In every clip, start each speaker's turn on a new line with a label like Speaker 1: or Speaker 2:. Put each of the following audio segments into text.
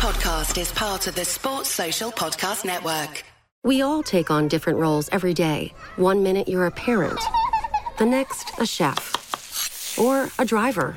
Speaker 1: podcast is part of the Sports Social Podcast Network.
Speaker 2: We all take on different roles every day. One minute you're a parent, the next, a chef, or a driver.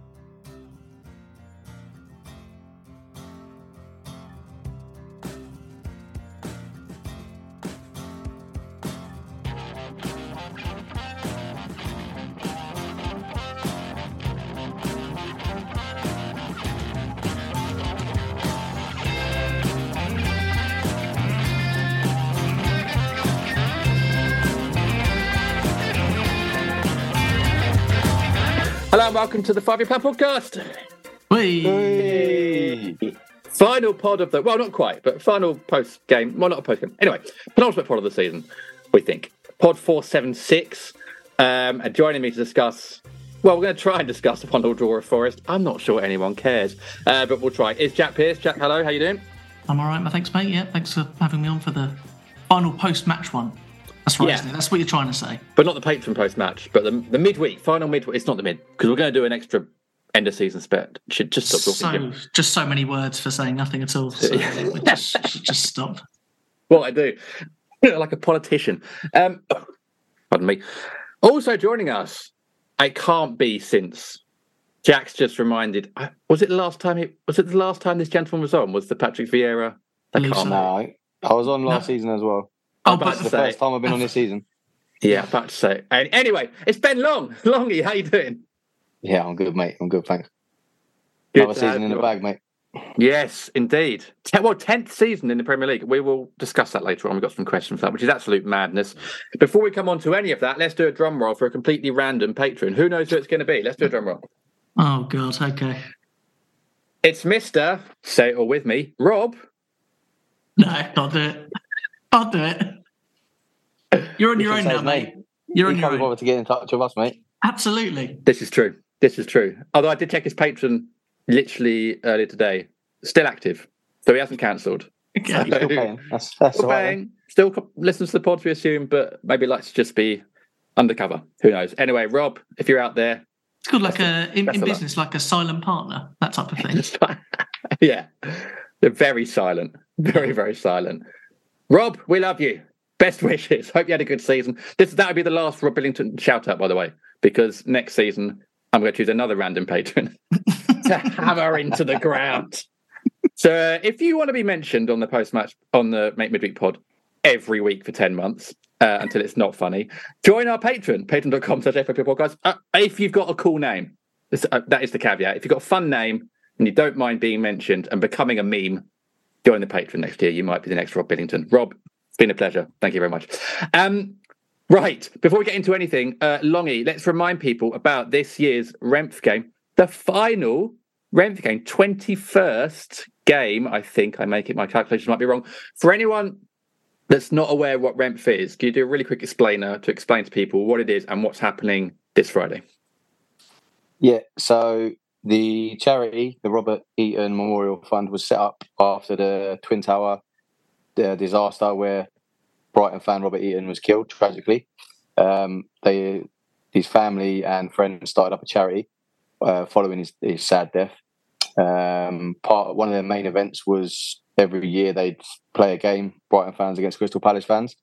Speaker 3: And welcome to the Five Year Plan podcast.
Speaker 4: Hey.
Speaker 3: Final pod of the well, not quite, but final post game. Well, not a post game. Anyway, penultimate pod of the season, we think. Pod four seven six. Um, and joining me to discuss. Well, we're going to try and discuss the one draw of Forest. I'm not sure anyone cares, uh, but we'll try. Is Jack Pierce? Jack, hello. How you doing?
Speaker 4: I'm all right, my thanks, mate. Yeah, thanks for having me on for the final post-match one. That's right,
Speaker 3: Yeah.
Speaker 4: isn't it? That's what you're trying to say.
Speaker 3: But not the Patreon post match, but the, the midweek, final midweek. It's not the mid because we're going to do an extra end of season spec. Should just stop talking.
Speaker 4: So, just so many words for saying nothing at all. So just, just stop.
Speaker 3: Well, I do, like a politician. Um, pardon me. Also joining us, I can't be since Jack's just reminded. Was it the last time? He, was it the last time this gentleman was on? Was the Patrick Vieira? I can't.
Speaker 4: so.
Speaker 5: No, I, I was on last
Speaker 4: No.
Speaker 5: season as well.
Speaker 3: I'm
Speaker 4: Oh,
Speaker 3: about
Speaker 4: but
Speaker 3: to
Speaker 5: It's the
Speaker 3: say.
Speaker 5: first time I've been on this season.
Speaker 3: Yeah, about to say. And anyway, it's Ben Long. Longy, how you doing?
Speaker 5: Yeah, I'm good, mate. I'm good, thanks.
Speaker 3: Good
Speaker 5: Another season in the bag, mate.
Speaker 3: Yes, indeed. Well, tenth season in the Premier League. We will discuss that later on. We've got some questions for that, which is absolute madness. Before we come on to any of that, let's do a drum roll for a completely random patron. Who knows who it's going to be? Let's do a drum roll.
Speaker 4: Oh God. Okay.
Speaker 3: It's Mister. Say it all with me, Rob.
Speaker 4: No, I'll do it. I'll do it. You're on
Speaker 5: You
Speaker 4: your
Speaker 5: can
Speaker 4: own
Speaker 5: say
Speaker 4: now,
Speaker 5: his
Speaker 4: mate.
Speaker 5: name.
Speaker 4: You're on
Speaker 5: You
Speaker 4: your
Speaker 5: can't
Speaker 4: own.
Speaker 5: bother to get in touch with us, mate.
Speaker 4: Absolutely.
Speaker 3: This is true. This is true. Although I did check his Patreon literally earlier today. Still active, so he hasn't cancelled.
Speaker 4: Okay.
Speaker 5: You're still paying. That's, that's
Speaker 3: Still
Speaker 5: all right.
Speaker 3: paying. Still listens to the pods, we assume, but maybe likes to just be undercover. Who knows? Anyway, Rob, if you're out there,
Speaker 4: It's called like a in, in
Speaker 3: of luck.
Speaker 4: business, like a silent partner, that type of thing.
Speaker 3: Yeah, they're very silent, very very silent. Rob, we love you. Best wishes. Hope you had a good season. This that would be the last Rob Billington shout out, by the way, because next season I'm going to choose another random patron to hammer into the ground. So uh, if you want to be mentioned on the post match on the Make Midweek Pod every week for ten months. Uh, until it's not funny, join our Patreon, patreon.com slash FYP podcast. Uh, if you've got a cool name, uh, that is the caveat. If you've got a fun name and you don't mind being mentioned and becoming a meme, join the Patreon next year. You might be the next Rob Billington. Rob, it's been a pleasure. Thank you very much. Um, right, before we get into anything, uh, Longy, let's remind people about this year's REMF game, the final REMF game, 21st game. I think I make it, my calculations might be wrong. For anyone that's not aware what REMF is, can you do a really quick explainer to explain to people what it is and what's happening this Friday?
Speaker 5: Yeah, so the charity, the Robert Eaton Memorial Fund, was set up after the Twin Tower uh, disaster where Brighton fan Robert Eaton was killed tragically. Um, they, his family and friends started up a charity uh, following his, his sad death. Um, part one of their main events was every year they'd play a game, Brighton fans against Crystal Palace fans,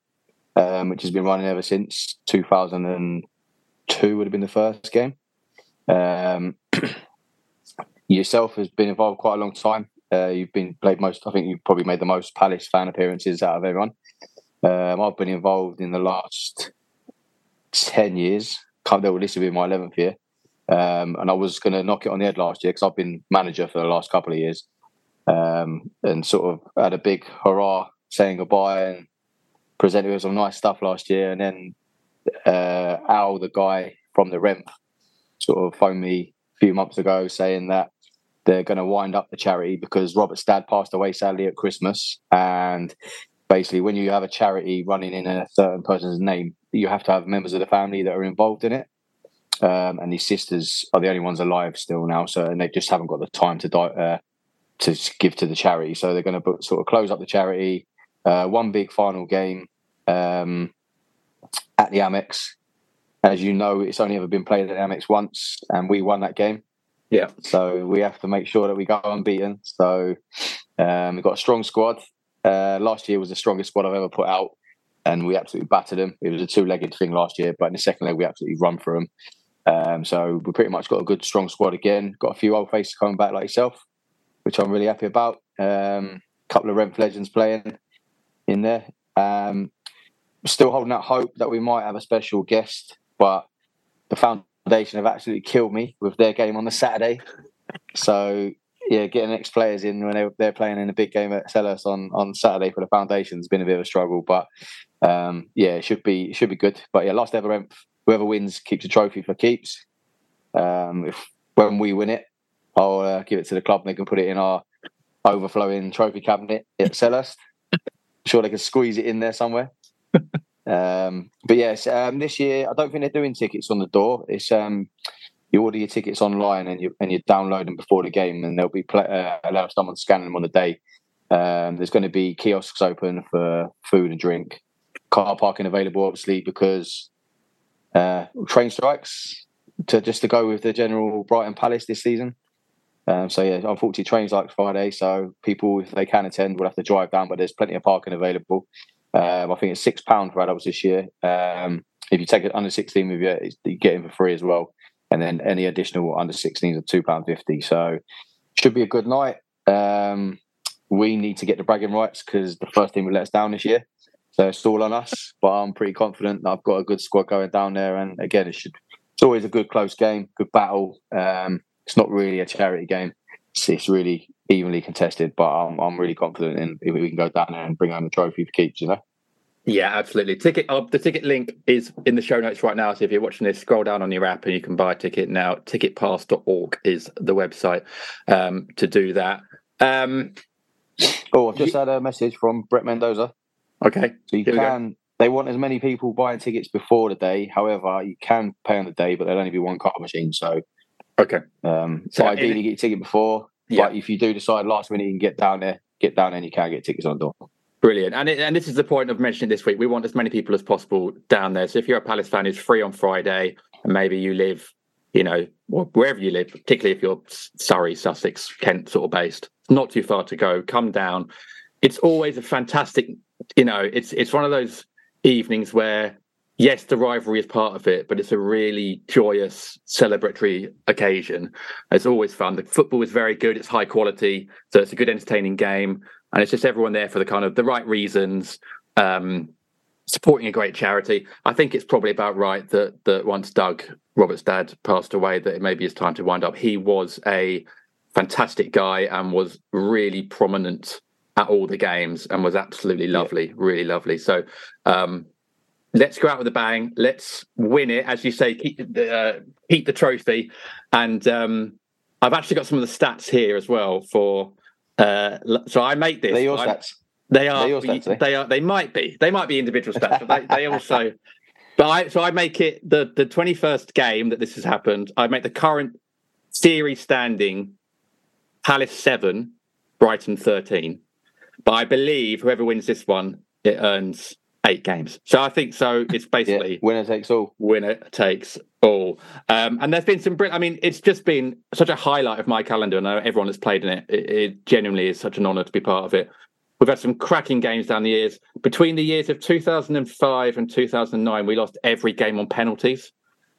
Speaker 5: um, which has been running ever since 2002 would have been the first game. Yourself has been involved quite a long time. Uh, you've been played most. I think you've probably made the most Palace fan appearances out of everyone. Um, I've been involved in the last ten years. Can't do this will be my eleventh year, um, and I was going to knock it on the head last year because I've been manager for the last couple of years, um, and sort of had a big hurrah saying goodbye and presented with some nice stuff last year, and then uh, Al, the guy from the REMF, sort of phoned me a few months ago saying that they're going to wind up the charity because Robert's dad passed away sadly at Christmas, and basically when you have a charity running in a certain person's name, you have to have members of the family that are involved in it. Um, and these sisters are the only ones alive still now, so and they just haven't got the time to die, uh, to give to the charity. So they're going to sort of close up the charity. Uh, one big final game um, at the Amex. As you know, it's only ever been played at the Amex once, and we won that game.
Speaker 3: Yeah.
Speaker 5: So we have to make sure that we go unbeaten. So um, we've got a strong squad. Uh, last year was the strongest squad I've ever put out, and we absolutely battered them. It was a two-legged thing last year, but in the second leg we absolutely run through them. Um, so we pretty much got a good strong squad again. Got a few old faces coming back like yourself, which I'm really happy about. A um, couple of REMF legends playing in there. Um, still holding out hope that we might have a special guest, but the foundation have absolutely killed me with their game on the Saturday. So yeah, getting ex players in when they're, they're playing in a big game at Selhurst on on Saturday for the foundation has been a bit of a struggle, but um, yeah, it should be it should be good. But yeah, last ever whoever wins keeps a trophy for keeps. Um, if when we win it, I'll uh, give it to the club and they can put it in our overflowing trophy cabinet at Selhurst. sure they can squeeze it in there somewhere. Um, but yes, um, this year I don't think they're doing tickets on the door. It's um, you order your tickets online and you and you download them before the game, and they'll be play, uh, allow someone to scan them on the day. Um, there's going to be kiosks open for food and drink, car parking available, obviously because uh, train strikes to just to go with the general Brighton Palace this season. Um, so yeah, unfortunately, trains like Friday, so people if they can attend will have to drive down, but there's plenty of parking available. Um, I think it's six pound for adults this year. Um, if you take it under sixteen with you, you get in for free as well, and then any additional under 16s are two pound fifty. So should be a good night. Um, we need to get the bragging rights because the first team will let us down this year. So it's all on us. But I'm pretty confident that I've got a good squad going down there. And again, it should. It's always a good close game, good battle. Um, it's not really a charity game. It's, it's, really evenly contested. But I'm I'm really confident in if we can go down there and bring home the trophy for keeps. You know.
Speaker 3: Yeah, absolutely. Ticket. Uh, the ticket link is in the show notes right now. So if you're watching this, scroll down on your app and you can buy a ticket now. Ticketpass.org is the website um, to do that. Um,
Speaker 5: oh, I've just you, had a message from Brett Mendoza.
Speaker 3: Okay.
Speaker 5: So you can. They want as many people buying tickets before the day. However, you can pay on the day, but there'll only be one card machine. So,
Speaker 3: okay.
Speaker 5: Um, so ideally, get your ticket before. Yeah. But if you do decide last minute you can get down there, get down there, and you can get tickets on the door.
Speaker 3: Brilliant, and it, and this is the point of mentioning this week. We want as many people as possible down there. So if you're a Palace fan, it's free on Friday, and maybe you live, you know, wherever you live, particularly if you're Surrey, Sussex, Kent sort of based, not too far to go. Come down. It's always a fantastic you know, it's it's one of those evenings where yes, the rivalry is part of it, but it's a really joyous, celebratory occasion. It's always fun. The football is very good. It's high quality, so it's a good, entertaining game, and it's just everyone there for the kind of the right reasons. Um, supporting a great charity. I think it's probably about right that that once Doug Roberts' dad passed away, that it maybe is time to wind up. He was a fantastic guy and was really prominent at all the games and was absolutely lovely, yeah. really lovely. So um, let's go out with a bang. Let's win it, as you say, keep the uh, keep the trophy. And um, I've actually got some of the stats here as well for. Uh, so I make this.
Speaker 5: They're your stats.
Speaker 3: They are. Stats, eh? they are. They might be. They might be individual stats, but they, they also. But I so I make it the the twenty first game that this has happened. I make the current series standing. Palace seven, Brighton thirteen. But I believe whoever wins this one, it earns eight games. So I think so. It's basically
Speaker 5: yeah, winner takes all.
Speaker 3: Winner takes all. Um, and there's been some. I mean, it's just been such a highlight of my calendar. And everyone has played in it. it. It genuinely is such an honour to be part of it. We've had some cracking games down the years. Between the years of 2005 and 2009, we lost every game on penalties.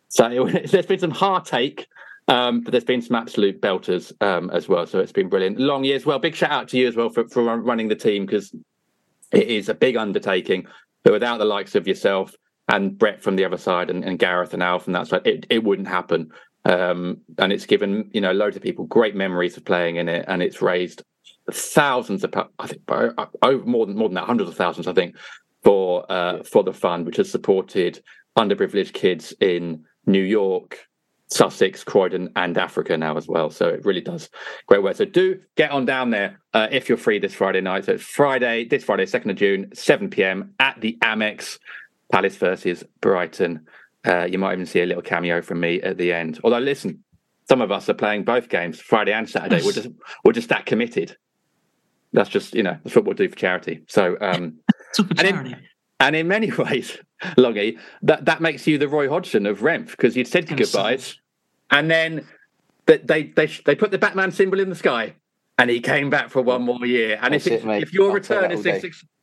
Speaker 3: So it, there's been some heartache um, but there's been some absolute belters um, as well. So it's been brilliant. Long years. Well, big shout out to you as well for, for running the team because it is a big undertaking. But without the likes of yourself and Brett from the other side and, and Gareth and Al from that side, it, it wouldn't happen. Um, and it's given you know loads of people great memories of playing in it, and it's raised thousands of I think over more than more than that, hundreds of thousands, I think, for uh, for the fund, which has supported underprivileged kids in New York, Sussex, Croydon, and Africa now as well. So it really does great work. So do get on down there uh, if you're free this Friday night. So it's Friday, this Friday, 2nd of June, 7 p.m. at the Amex, Palace versus Brighton. Uh, you might even see a little cameo from me at the end. Although, listen, some of us are playing both games, Friday and Saturday. We're just we're just that committed. That's just you know that's what we'll do for charity. So um, and in- and in many ways, Longy, that, that makes you the Roy Hodgson of REMF because you'd said your goodbyes, and then but they they they put the Batman symbol in the sky, and he came back for one more year. And if
Speaker 5: That's it,
Speaker 3: if your
Speaker 5: I'll
Speaker 3: return
Speaker 5: that
Speaker 3: is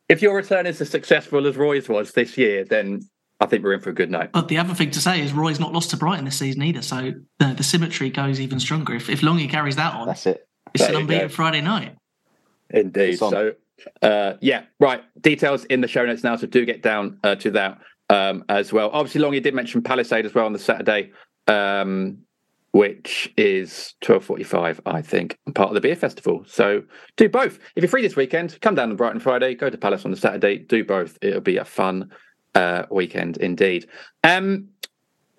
Speaker 5: all
Speaker 3: as,
Speaker 5: day.
Speaker 3: suc- if your return is as successful as Roy's was this year, then I think we're in for a good night.
Speaker 4: But the other thing to say is Roy's not lost to Brighton this season either, so the, the symmetry goes even stronger. If, if Longy carries that on,
Speaker 5: That's it.
Speaker 4: it's
Speaker 3: There
Speaker 4: an unbeaten
Speaker 3: go.
Speaker 4: Friday night.
Speaker 3: Indeed. So, uh, yeah, right. Details in the show notes now. So do get down uh, to that um, as well. Obviously, Longy did mention Palace Aid as well on the Saturday, um, which is twelve forty-five, I think, part of the beer festival. So do both. If you're free this weekend, come down on Brighton Friday. Go to Palace on the Saturday. Do both. It'll be a fun uh, weekend indeed. Um,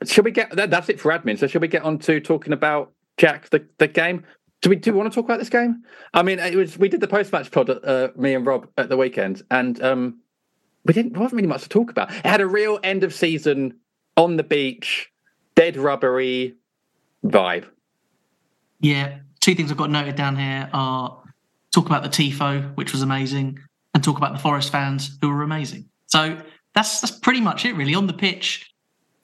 Speaker 3: shall we get that, that's it for admin? So shall we get on to talking about Jack the, the game? Do we do we want to talk about this game? I mean, it was we did the post match pod, uh, me and Rob at the weekend, and um, we didn't there wasn't really much to talk about. It had a real end of season on the beach, dead rubbery vibe.
Speaker 4: Yeah, two things I've got noted down here are talk about the TIFO, which was amazing, and talk about the Forest fans, who were amazing. So that's that's pretty much it, really. On the pitch,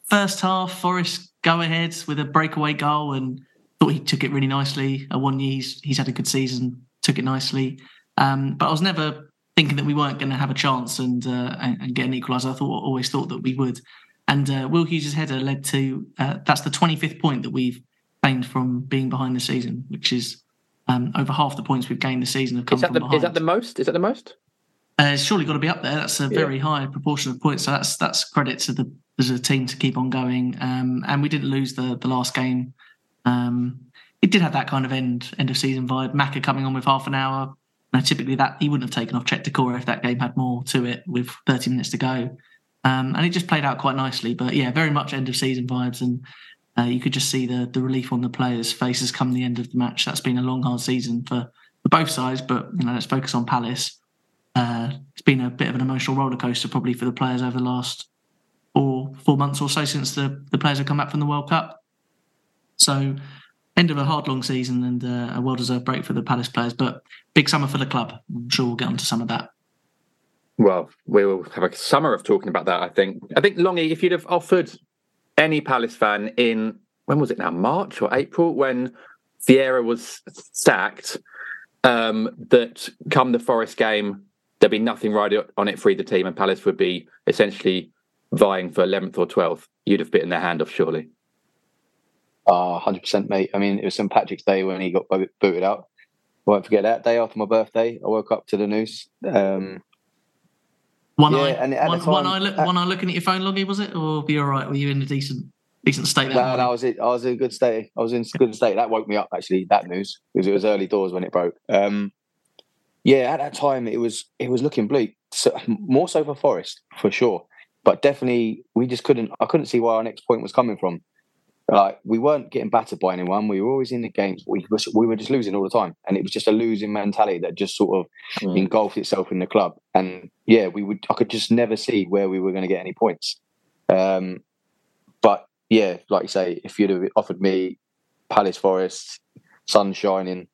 Speaker 4: first half, Forest go ahead with a breakaway goal, and thought he took it really nicely. Uh, one year he's, he's had a good season, took it nicely. Um, but I was never thinking that we weren't going to have a chance and, uh, and and get an equaliser. I thought always thought that we would. And uh, Will Hughes' header led to uh, that's the 25th point that we've gained from being behind the season, which is um, over half the points we've gained this season have come
Speaker 3: Is that
Speaker 4: from
Speaker 3: the
Speaker 4: behind.
Speaker 3: is that the most? Is that the most?
Speaker 4: Uh, it's surely got to be up there. That's a very high proportion of points. So that's that's credit to the as a team to keep on going. Um, and we didn't lose the the last game. Um, it did have that kind of end end of season vibe. Maka coming on with half an hour. Now, typically that he wouldn't have taken off Cheick Doucouré if that game had more to it with 30 minutes to go. Um, and it just played out quite nicely. But yeah, very much end of season vibes, and uh, you could just see the the relief on the players' faces come the end of the match. That's been a long, hard season for, for both sides. But you know, let's focus on Palace. Uh, it's been a bit of an emotional roller coaster probably for the players over the last four four months or so since the, the players have come back from the World Cup. So end of a hard long season and uh, a well deserved break for the Palace players, but big summer for the club. I'm sure we'll get onto some of that.
Speaker 3: Well, we will have a summer of talking about that. I think. I think Longy, if you'd have offered any Palace fan in when was it now, March or April, when Vieira was sacked, um, that come the Forest game, there'd be nothing right on it for either team, and Palace would be essentially vying for 11th or 12th. You'd have bitten their hand off, surely.
Speaker 5: Uh, 100% mate. I mean, it was St. Patrick's Day when he got booted out. I Won't forget that day after my birthday. I woke up to the news. Um,
Speaker 4: One
Speaker 5: Yeah,
Speaker 4: eye,
Speaker 5: and
Speaker 4: one, one eye, look,
Speaker 5: uh,
Speaker 4: one eye looking at your phone, Longy, was it, or be all right? Were you in a decent, decent state? That
Speaker 5: no,
Speaker 4: morning?
Speaker 5: no, I was in, I was in a good state. I was in a good state. That woke me up actually. That news because it was early doors when it broke. Um, yeah, at that time it was it was looking bleak. So, more so for Forest for sure, but definitely we just couldn't. I couldn't see where our next point was coming from. Like we weren't getting battered by anyone. We were always in the games. We was, we were just losing all the time, and it was just a losing mentality that just sort of
Speaker 3: Mm.
Speaker 5: engulfed itself in the club. And yeah, we would. I could just never see where we were going to get any points. Um, but yeah, like you say, if you'd have offered me Palace Forest, sun shining,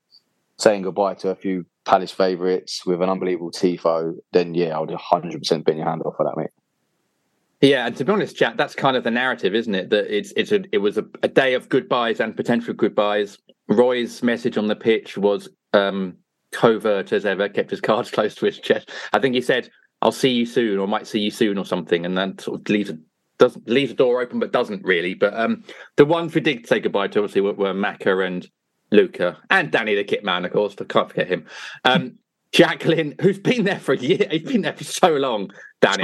Speaker 5: saying goodbye to a few Palace favourites with an unbelievable tifo, then yeah, I would hundred percent been your hand off for that, mate.
Speaker 3: Yeah, and to be honest, Jack, that's kind of the narrative, isn't it? That it's it's a it was a, a day of goodbyes and potential goodbyes. Roy's message on the pitch was um, covert as ever, kept his cards close to his chest. I think he said, "I'll see you soon," or "Might see you soon," or something, and then sort of leaves a doesn't leaves the door open, but doesn't really. But um, the ones we did say goodbye to obviously were, were and Luca and Danny the Kit Man, of course. I can't forget him. Um, Jacqueline, who's been there for a year, he's been there for so long. Danny,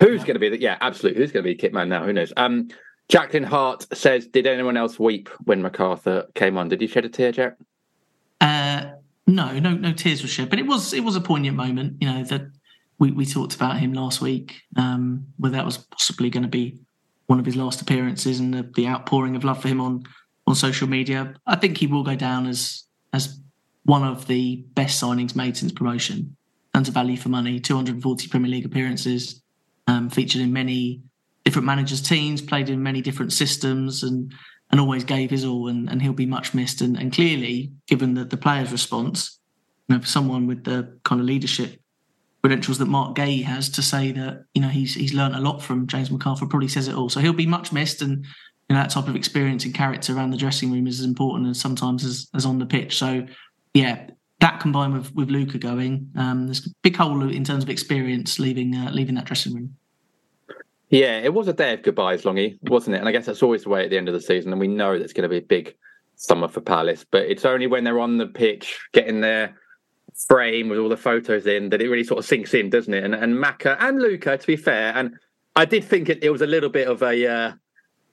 Speaker 3: Who's going to be the yeah, absolutely. Who's going to be Kitman now? Who knows? Um, Jacqueline Hart says, "Did anyone else weep when McArthur came on? Did you shed a tear, Jack?"
Speaker 4: Uh, no, no, no tears were shed, but it was it was a poignant moment. You know that we, we talked about him last week, um, whether that was possibly going to be one of his last appearances and the, the outpouring of love for him on on social media. I think he will go down as as one of the best signings made since promotion. Tons of value for money, 240 Premier League appearances, um, featured in many different managers' teams, played in many different systems, and and always gave his all. And, and he'll be much missed. And, and clearly, given the, the players' response, you know, for someone with the kind of leadership credentials that Marc Guéhi has to say that you know he's he's learned a lot from James McArthur probably says it all. So he'll be much missed, and you know that type of experience and character around the dressing room is as important as sometimes as, as on the pitch. So yeah, that combined with with Luca going, um, there's a big hole in terms of experience leaving uh, leaving that dressing room.
Speaker 3: Yeah, it was a day of goodbyes, Longy, wasn't it? And I guess that's always the way at the end of the season, and we know that's going to be a big summer for Palace. But it's only when they're on the pitch, getting their frame with all the photos in, that it really sort of sinks in, doesn't it? And and Maka and Luca, to be fair, and I did think it, it was a little bit of a. Uh,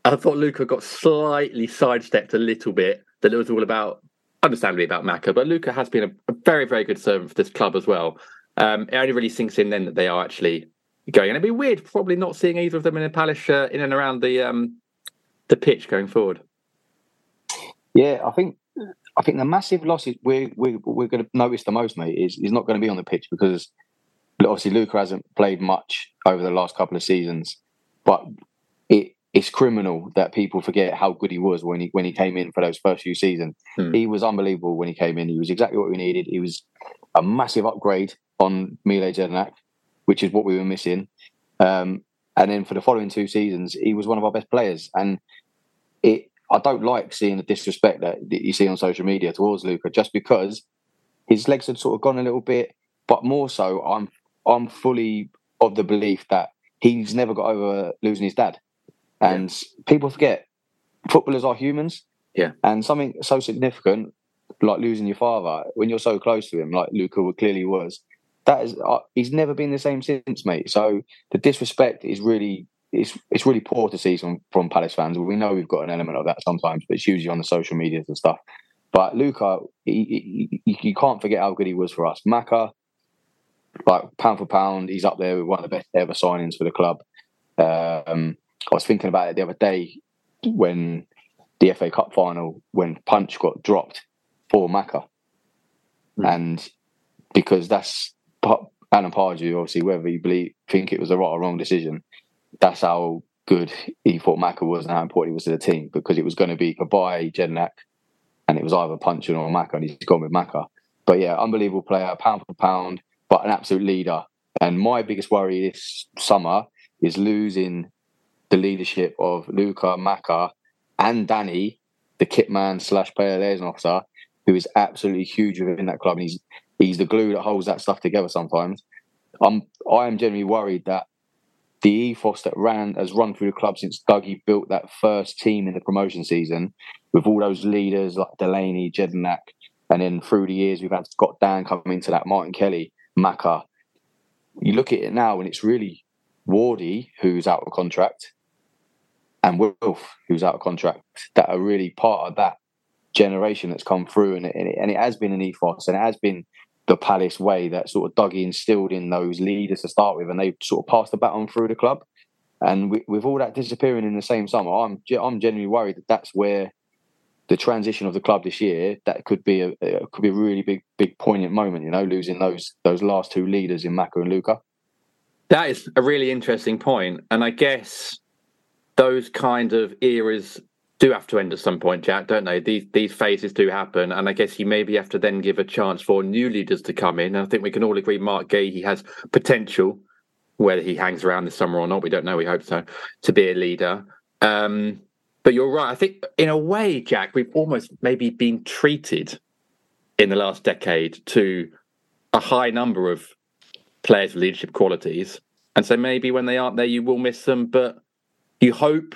Speaker 3: I thought Luca got slightly sidestepped a little bit. That it was all about, understandably about Maka, but Luca has been a, very, very good servant for this club as well. Um, it only really sinks in then that they are actually going. And it'd be weird probably not seeing either of them in a Palace shirt in and around the um, the pitch going forward.
Speaker 5: Yeah, I think I think the massive losses we're we're, we're going to notice the most, mate, is is not going to be on the pitch because obviously Luca hasn't played much over the last couple of seasons, but it's criminal that people forget how good he was when he when he came in for those first few seasons. Hmm. He was unbelievable when he came in. He was exactly what we needed. He was a massive upgrade on Mile Jedinak, which is what we were missing. Um, and then for the following two seasons, he was one of our best players. And it I don't like seeing the disrespect that, that you see on social media towards Luca just because his legs had sort of gone a little bit. But more so, I'm I'm fully of the belief that he's never got over losing his dad. And yeah. people forget footballers are humans.
Speaker 3: Yeah.
Speaker 5: And something so significant like losing your father when you're so close to him, like Luca clearly was, that is uh, he's never been the same since, mate. So the disrespect is really it's it's really poor to see from from Palace fans. We know we've got an element of that sometimes, but it's usually on the social medias and stuff. But Luca, you can't forget how good he was for us. Maka, like pound for pound, he's up there with one of the best ever signings for the club. Um, I was thinking about it the other day when the FA Cup final, when Punch got dropped for Maka, mm. and because that's Alan Pardew, obviously, whether you believe think it was a right or wrong decision, that's how good he thought Maka was and how important he was to the team because it was going to be goodbye Jedinak and it was either Puncheon or Maka and he's gone with Maka. But yeah, unbelievable player, pound for pound, but an absolute leader. And my biggest worry this summer is losing the leadership of Luca, Maka, and Danny, the kit man slash player liaison officer, who is absolutely huge within that club. And he's he's the glue that holds that stuff together sometimes. I'm I am genuinely worried that the ethos that ran has run through the club since Dougie built that first team in the promotion season with all those leaders like Delaney, Jedinak, and then through the years we've had Scott Dann come into that, Martin Kelly, Maka. You look at it now and it's really Wardy who's out of contract and Wilf who's out of contract that are really part of that generation that's come through and it, and it has been an ethos and it has been the Palace way that sort of Dougie instilled in those leaders to start with, and they sort of passed the baton through the club. And with, with all that disappearing in the same summer, I'm I'm genuinely worried that that's where the transition of the club this year that could be a, could be a really big big poignant moment. You know, losing those those last two leaders in Maka and Luca.
Speaker 3: That is a really interesting point, and I guess those kind of eras do have to end at some point, Jack, don't they? These these phases do happen, and I guess you maybe have to then give a chance for new leaders to come in. And I think we can all agree, Marc Guéhi he has potential. Whether he hangs around this summer or not, we don't know. We hope so to be a leader. Um, but you're right. I think in a way, Jack, we've almost maybe been treated in the last decade to a high number of players with leadership qualities, and so maybe when they aren't there, you will miss them. But you hope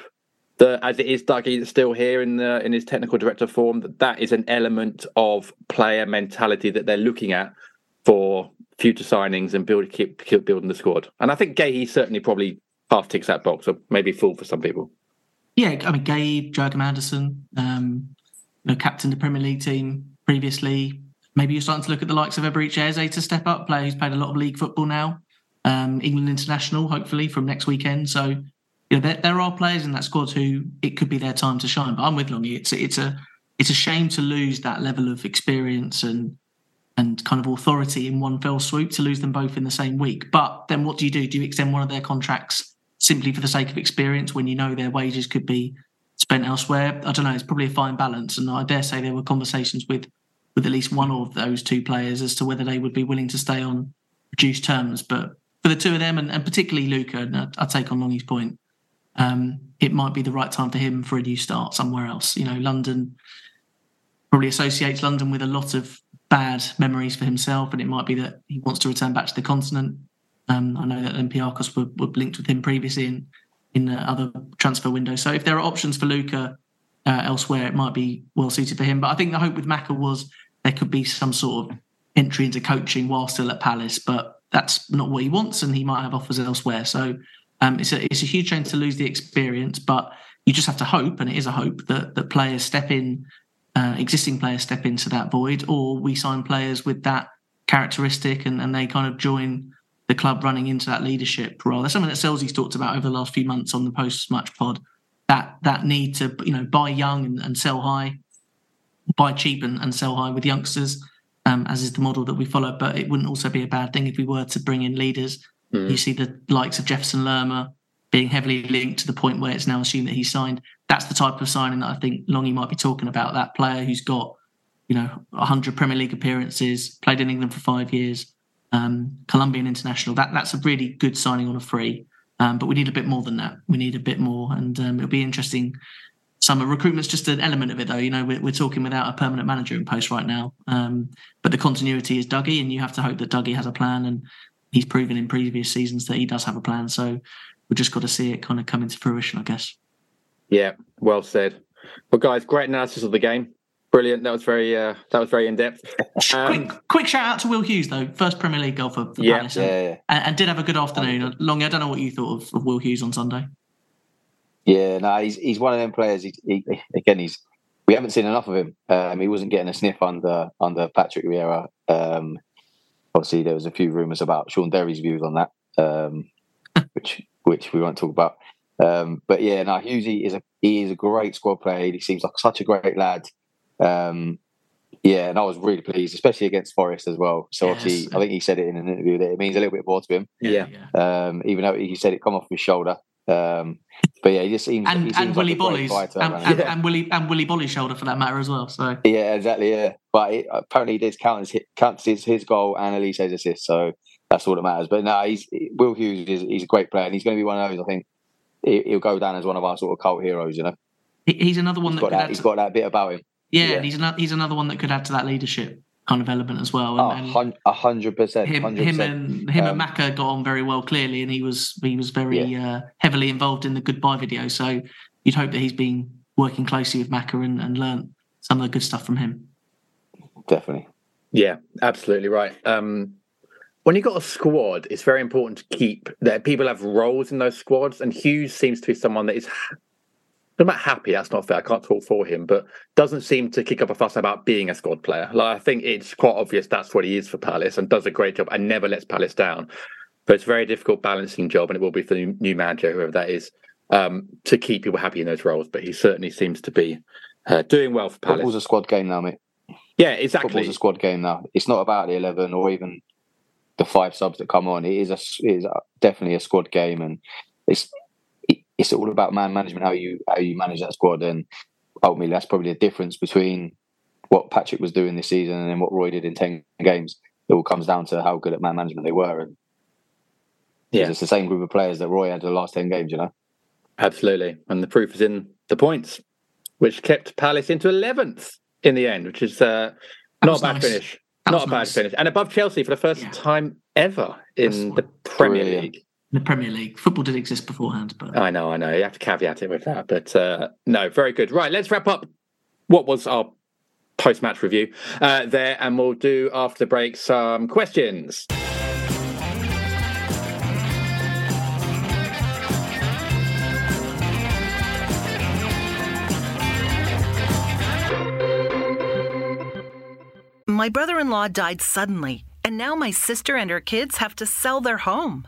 Speaker 3: that as it is Dougie that's still here in the in his technical director form, that that is an element of player mentality that they're looking at for future signings and build keep, keep building the squad. And I think Guéhi certainly probably half ticks that box, or maybe full for some people.
Speaker 4: Yeah, I mean Guéhi, Joachim Andersen, um, you know, captain the Premier League team previously. Maybe you're starting to look at the likes of Eberechi Eze to step up, player who's played a lot of league football now. Um, England international, hopefully from next weekend. So you know, there, there are players in that squad who it could be their time to shine. But I'm with Longy. It's it's a it's a shame to lose that level of experience and and kind of authority in one fell swoop to lose them both in the same week. But then what do you do? Do you extend one of their contracts simply for the sake of experience when you know their wages could be spent elsewhere? I don't know. It's probably a fine balance, and I dare say there were conversations with with at least one of those two players as to whether they would be willing to stay on reduced terms. But for the two of them, and, and particularly Luca, and I, I take on Longy's point, um, it might be the right time for him for a new start somewhere else. You know, London probably associates London with a lot of bad memories for himself, and it might be that he wants to return back to the continent. Um, I know that Olympiacos were, were linked with him previously in in other transfer windows. So if there are options for Luca uh, elsewhere, it might be well suited for him. But I think the hope with Maka was there could be some sort of entry into coaching while still at Palace, but that's not what he wants, and he might have offers elsewhere. So um, it's a it's a huge shame to lose the experience, but you just have to hope, and it is a hope that that players step in uh, existing players step into that void, or we sign players with that characteristic and, and they kind of join the club running into that leadership role. That's something that Selzy's talked about over the last few months on the post match pod. That that need to you know buy young and, and sell high, buy cheap and, and sell high with youngsters, um, as is the model that we follow. But it wouldn't also be a bad thing if we were to bring in leaders. Mm. You see the likes of Jefferson Lerma being heavily linked to the point where it's now assumed that he's signed that's the type of signing that I think Longy might be talking about. That player who's got, you know, 100 Premier League appearances, played in England for five years, um, Colombian international. That that's a really good signing on a free. Um, but we need a bit more than that. We need a bit more, and um, it'll be interesting. Summer recruitment's just an element of it, though. You know, we're, we're talking without a permanent manager in post right now. Um, but the continuity is Dougie, and you have to hope that Dougie has a plan, and he's proven in previous seasons that he does have a plan. So we've just got to see it kind of come into fruition, I guess.
Speaker 3: Yeah, well said. Well, guys, great analysis of the game. Brilliant. That was very uh, that was very in depth.
Speaker 4: Um, quick, quick shout out to Will Hughes though, first Premier League goal for, for
Speaker 3: yeah,
Speaker 4: Palace, yeah, yeah. And, and, did have a good afternoon. Long, I don't know what you thought of, of Will Hughes on Sunday.
Speaker 5: Yeah, no, he's he's one of them players. He, he, again, he's we haven't seen enough of him. Um, he wasn't getting a sniff under under Patrick Vieira. Um, obviously, there was a few rumours about Sean Derry's views on that, um, which which we won't talk about. Um, but yeah, now Hughesy is a he is a great squad player. He seems like such a great lad. Um, yeah, and I was really pleased, especially against Forest as well. So yes. obviously, I think he said it in an interview that it means a little bit more to him.
Speaker 3: Yeah,
Speaker 5: um, even though he said it come off his shoulder. Um, but yeah, he just seems
Speaker 4: and,
Speaker 5: he seems
Speaker 4: and Willy
Speaker 5: Boly's
Speaker 4: and, and, yeah. and, Willy and Willy Boly's shoulder for that matter as well. So
Speaker 5: yeah, exactly. Yeah, but it, apparently it does count as counts his, his goal and Olise's assist. So that's all that matters. But no, he's Will Hughes is he's a great player, and he's going to be one of those I think he'll go down as one of our sort of cult heroes. You know,
Speaker 4: he's another one
Speaker 5: he's
Speaker 4: that,
Speaker 5: got that he's
Speaker 4: to,
Speaker 5: got that bit about him.
Speaker 4: Yeah, yeah. he's another he's another one that could add to that leadership kind of element as well.
Speaker 5: And, a hundred percent.
Speaker 4: Him, him and him um, and Maka got on very well clearly, and he was he was very yeah. uh, heavily involved in the goodbye video. So you'd hope that he's been working closely with Maka and, and learned some of the good stuff from him.
Speaker 5: Definitely.
Speaker 3: Yeah, absolutely right. Um, when you've got a squad, it's very important to keep that people have roles in those squads. And Hughes seems to be someone that is not happy. That's not fair. I can't talk for him, but doesn't seem to kick up a fuss about being a squad player. Like I think it's quite obvious that's what he is for Palace and does a great job and never lets Palace down. But it's a very difficult balancing job, and it will be for the new manager, whoever that is, um, to keep people happy in those roles. But he certainly seems to be uh, doing well for Palace.
Speaker 5: Football's a squad game now, mate.
Speaker 3: Yeah, exactly.
Speaker 5: Football's a squad game now. It's not about the eleven or even the five subs that come on. It is a it is a, definitely a squad game, and it's it, it's all about man management. How you how you manage that squad, and ultimately that's probably the difference between what Patrick was doing this season and then what Roy did in ten games. It all comes down to how good at man management they were, and yeah, it's the same group of players that Roy had the last ten games. You know,
Speaker 3: absolutely, and the proof is in the points, which kept Palace into eleventh in the end, which is uh, not a bad nice. finish. Not a nice. bad finish. And above Chelsea for the first yeah. time ever in the Premier brilliant. League.
Speaker 4: The Premier League. Football did exist beforehand, but
Speaker 3: I know, I know. You have to caveat it with that. But uh, no, very good. Right, let's wrap up what was our post match review uh, there, and we'll do after the break some questions.
Speaker 6: My brother in law died suddenly, and now my sister and her kids have to sell their home.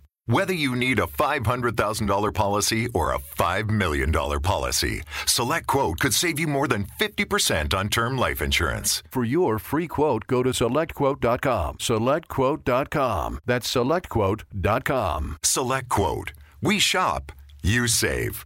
Speaker 7: Whether you need a $500,000 policy or a $5 million policy, SelectQuote could save you more than 50% on term life insurance.
Speaker 8: For your free quote, go to selectquote.com. Selectquote.com. That's selectquote.com.
Speaker 7: SelectQuote. We shop, you save.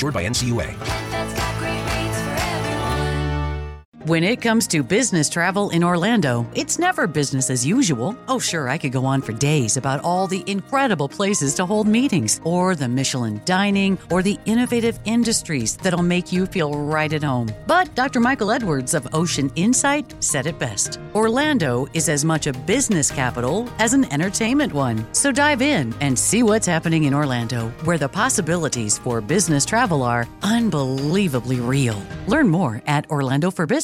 Speaker 9: insured by NCUA.
Speaker 10: When it comes to business travel in Orlando, it's never business as usual. Oh, sure, I could go on for days about all the incredible places to hold meetings, or the Michelin dining, or the innovative industries that'll make you feel right at home. But Dr. Michael Edwards of Ocean Insight said it best Orlando is as much a business capital as an entertainment one. So dive in and see what's happening in Orlando, where the possibilities for business travel are unbelievably real. Learn more at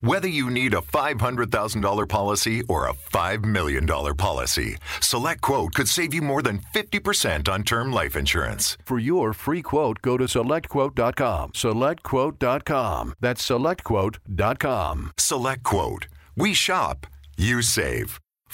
Speaker 7: Whether you need a $500,000 policy or a $5 million policy, SelectQuote could save you more than 50% on term life insurance.
Speaker 8: For your free quote, go to selectquote.com. Selectquote.com. That's selectquote.com.
Speaker 7: SelectQuote. We shop, you save.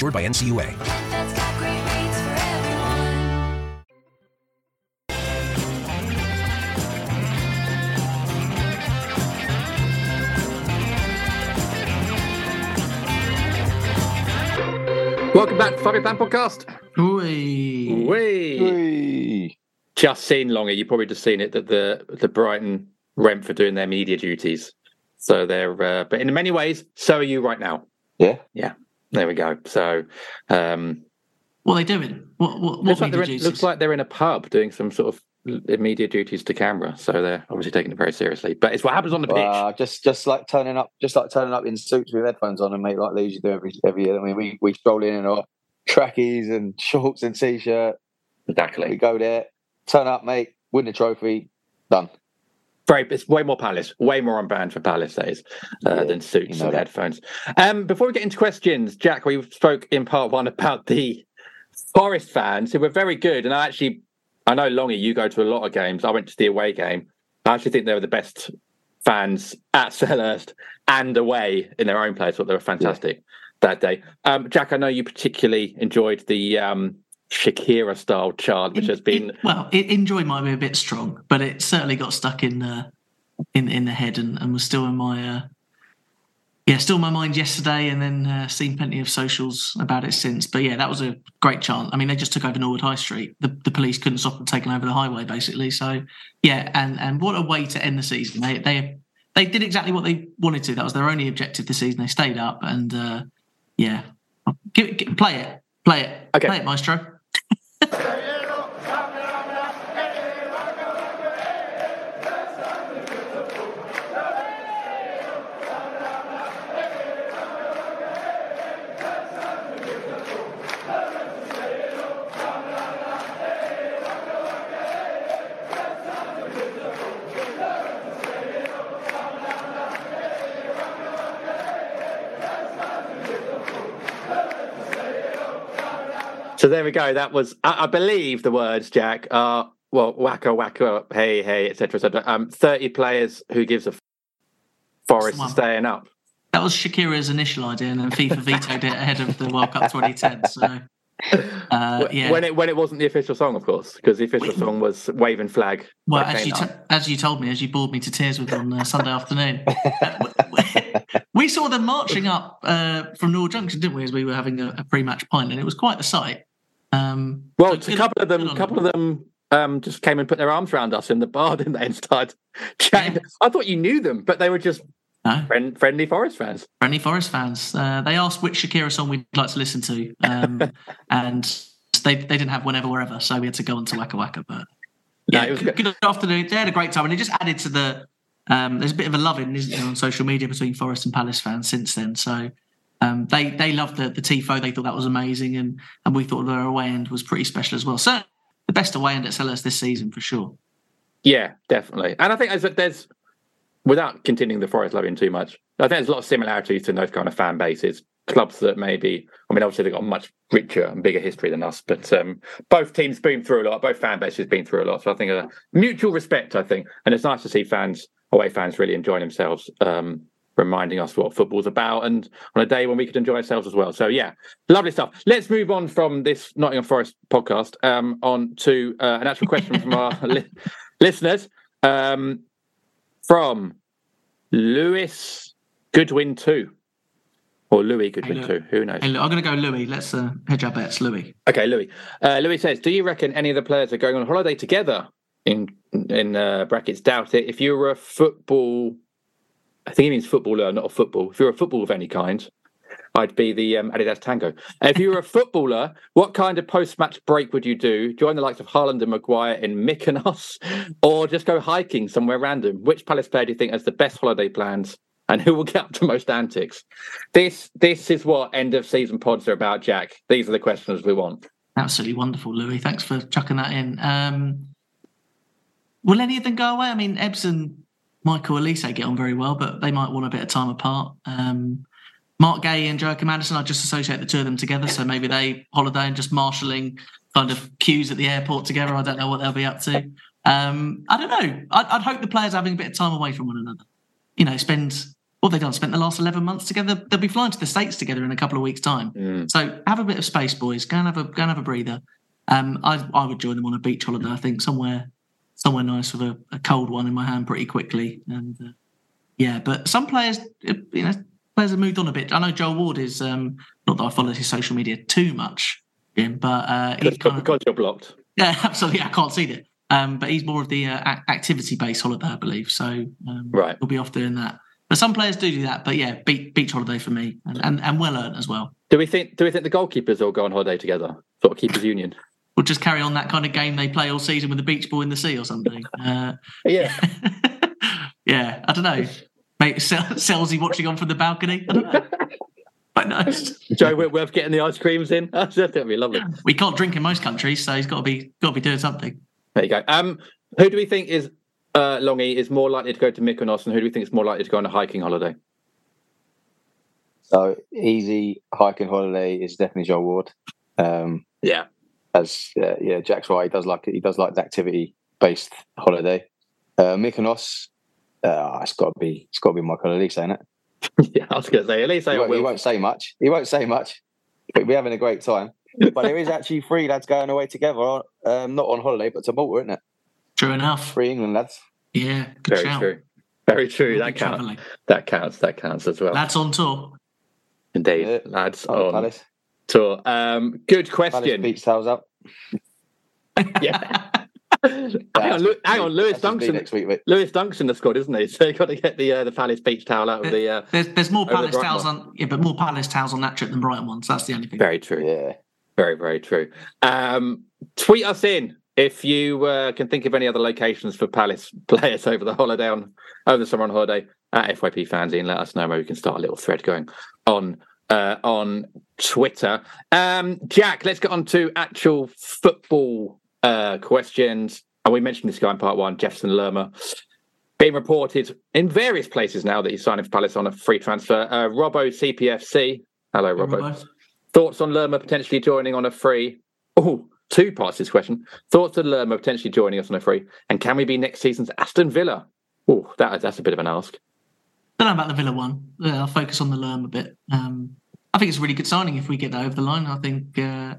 Speaker 9: insured by NCUA.
Speaker 3: Welcome back to Five Plan Podcast.
Speaker 4: Whee.
Speaker 3: Whee.
Speaker 5: Hey.
Speaker 3: Just seen longer. You've probably just seen it that the the Brighton rent for doing their media duties. So they're, uh, but in many ways, so are you right now.
Speaker 5: Yeah.
Speaker 3: Yeah. There we go. So, um,
Speaker 4: What are they doing? What, what, what
Speaker 3: looks, like they're in, looks like they're in a pub doing some sort of media duties to camera. So they're obviously taking it very seriously. But it's what happens on the pitch.
Speaker 5: Uh, just just like turning up, just like turning up in suits with headphones on and make like they usually do every every year. I mean, we we stroll in in our trackies and shorts and t-shirt.
Speaker 3: Exactly.
Speaker 5: We go there, turn up, mate, win the trophy, done.
Speaker 3: Very, it's way more Palace, way more on brand for Palace days uh,
Speaker 5: Yeah,
Speaker 3: than suits
Speaker 5: you know
Speaker 3: and
Speaker 5: that.
Speaker 3: headphones. Um, before we get into questions, Jack, we spoke in part one about the Forest fans who were very good, and I actually, I know Longy, you go to a lot of games. I went to the away game. I actually think they were the best fans at Selhurst and away in their own place. Thought they were fantastic that day. Um, Jack, I know you particularly enjoyed the um, Shakira style chant, which has been
Speaker 4: it- well, it, enjoy might be a bit strong, but it certainly got stuck in the in in the head and, and was still in my uh, yeah, still in my mind yesterday, and then uh, seen plenty of socials about it since. But yeah, that was a great chant. I mean, they just took over Norwood High Street. The, the police couldn't stop them taking over the highway, basically. So yeah, and and what a way to end the season. They they they did exactly what they wanted to. That was their only objective this season. They stayed up, and uh, yeah, Give, it- give, play it, play it,
Speaker 3: Okay.
Speaker 4: play it, Maestro yeah.
Speaker 3: So there we go. That was, I, I believe, the words Jack are well, wacko wacko, hey hey, etc. etc. Um, thirty players who gives a f- Forest staying up.
Speaker 4: That was Shakira's initial idea, and then FIFA vetoed it ahead of the World Cup 2010. So uh, yeah.
Speaker 3: When it when it wasn't the official song, of course, because the official song was "Waving Flag."
Speaker 4: Well, as you, t- as you told me, as you bored me to tears with on uh, Sunday afternoon, we saw them marching up uh, from Norwood Junction, didn't we? As we were having a, a pre-match pint, and it was quite the sight. Um,
Speaker 3: well, a couple of them, a couple of them um, just came and put their arms around us in the bar, didn't they? And started chatting. Yeah. I thought you knew them, but they were just no. Friend, friendly Forest fans.
Speaker 4: Friendly Forest fans. Uh, they asked which Shakira song we'd like to listen to, um, and they they didn't have whenever wherever, so we had to go on to Waka Waka. But yeah, no, good, good, afternoon. They had a great time, and it just added to the. Um, there's a bit of a loving, isn't there, on social media between Forest and Palace fans since then. So um, they they loved the the tifo. They thought that was amazing, and and we thought their away end was pretty special as well. So the best away end at Selhurst this season for sure.
Speaker 3: Yeah, definitely. And I think there's there's without continuing the Forest loving too much, I think there's a lot of similarities to those kind of fan bases. Clubs that maybe, I mean, obviously they've got a much richer and bigger history than us, but um, both teams been through a lot. Both fan bases been through a lot. So I think a mutual respect. I think, and it's nice to see fans, away fans, really enjoying themselves, um, reminding us what football's about, and on a day when we could enjoy ourselves as well. So yeah, lovely stuff. Let's move on from this Nottingham Forest podcast um, on to uh, an actual question from our li- listeners. Um, from Lewis Goodwin 2. Or Louis Goodwin hey, 2. Who knows?
Speaker 4: Hey, I'm going to go Louis. Let's uh, hedge our bets. Louis.
Speaker 3: Okay, Louis. Uh, Louis says Do you reckon any of the players are going on holiday together? In in uh, brackets, doubt it. If you were a football, I think he means footballer, not a football. If you're a football of any kind, I'd be the um, Adidas Tango. If you were a footballer, what kind of post-match break would you do? Join the likes of Haaland and Maguire in Mykonos, or just go hiking somewhere random? Which Palace player do you think has the best holiday plans, and who will get up to most antics? This this is what end of season pods are about, Jack. These are the questions we want.
Speaker 4: Absolutely wonderful, Louis. Thanks for chucking that in. Um, will any of them go away? I mean, Ebbs and Michael Olise get on very well, but they might want a bit of time apart. Um, Marc Guéhi and Joachim Andersen, I just associate the two of them together. So maybe they holiday and just marshalling kind of queues at the airport together. I don't know what they'll be up to. Um, I don't know. I'd, I'd, hope the players having a bit of time away from one another. You know, spend what they've done, spent the last 11 months together. They'll be flying to the States together in a couple of weeks' time. Mm. So have a bit of space, boys. Go and have a, go and have a breather. Um, I, I would join them on a beach holiday, I think, somewhere somewhere nice with a, a cold one in my hand pretty quickly. And uh, yeah, but some players, you know, players have moved on a bit. I know Joel Ward is um, not that I follow his social media too much, Jim, but uh,
Speaker 3: he's kind of, you're blocked.
Speaker 4: Yeah, absolutely. I can't see it. Um, but he's more of the uh, activity based holiday, I believe. So um,
Speaker 3: right,
Speaker 4: we'll be off doing that. But some players do do that. But yeah, beach, beach holiday for me, and, and, and well earned as well.
Speaker 3: Do we think? Do we think the goalkeepers all go on holiday together? Sort of keepers union.
Speaker 4: We'll just carry on that kind of game they play all season with the beach ball in the sea or something. Uh,
Speaker 3: yeah,
Speaker 4: yeah. I don't know. Mate, Selzy watching on from the balcony. I don't know. Quite nice.
Speaker 3: Joe Whitworth getting the ice creams in. That's that'd be lovely.
Speaker 4: We can't drink in most countries, so he's got to be got to be doing something.
Speaker 3: There you go. Um, who do we think is uh, Longy is more likely to go to Mykonos, and who do we think is more likely to go on a hiking holiday?
Speaker 5: So easy hiking holiday is definitely Joe Ward. Um,
Speaker 3: yeah,
Speaker 5: as uh, yeah, Jack's right. He does like it. He does like the activity based holiday. Uh, Mykonos, uh, it's got to be it's got to be Michael Olise, ain't it?
Speaker 3: yeah, I was going to say Olise.
Speaker 5: He won't, he won't say much. He won't say much. But we're having a great time. but there is actually three lads going away together, um, not on holiday, but to Malta, isn't it?
Speaker 4: True enough.
Speaker 5: Three England lads.
Speaker 4: Yeah,
Speaker 3: very
Speaker 4: shout.
Speaker 3: true. Very true. that counts. Traveling. That counts. That counts as well.
Speaker 4: Lads on tour.
Speaker 3: Indeed, yeah. lads oh, on tour. Um, good question. Palace
Speaker 5: beach towels up.
Speaker 3: Yeah. hang on, hang on, Lewis Dunkson. Next week, mate. Lewis Dunkson has scored, isn't he? So you've got to get the uh, the Palace beach towel out of the. Uh,
Speaker 4: there's, there's more Palace towels on, yeah, but more Palace towels on that trip than Brighton ones. That's the only thing.
Speaker 3: Very true.
Speaker 5: Yeah.
Speaker 3: Very very true. Um, tweet us in if you uh, can think of any other locations for Palace players over the holiday on over the summer on holiday at FYP fanzine. Let us know. where we can start a little thread going on uh, on Twitter. Um, Jack, let's get on to actual football uh, questions. And we mentioned this guy in part one, Jefferson Lerma, being reported in various places now that he's signing for Palace on a free transfer. Uh, Robbo CPFC. Hello, Robbo. Thoughts on Lerma potentially joining on a free Oh, two parts to this question. Thoughts on Lerma potentially joining us on a free, and can we be next season's Aston Villa? Oh, that, that's a bit of an ask.
Speaker 4: I Don't know about the Villa one. Yeah, I'll focus on the Lerma a bit. Um, I think it's a really good signing if we get that over the line. I think uh,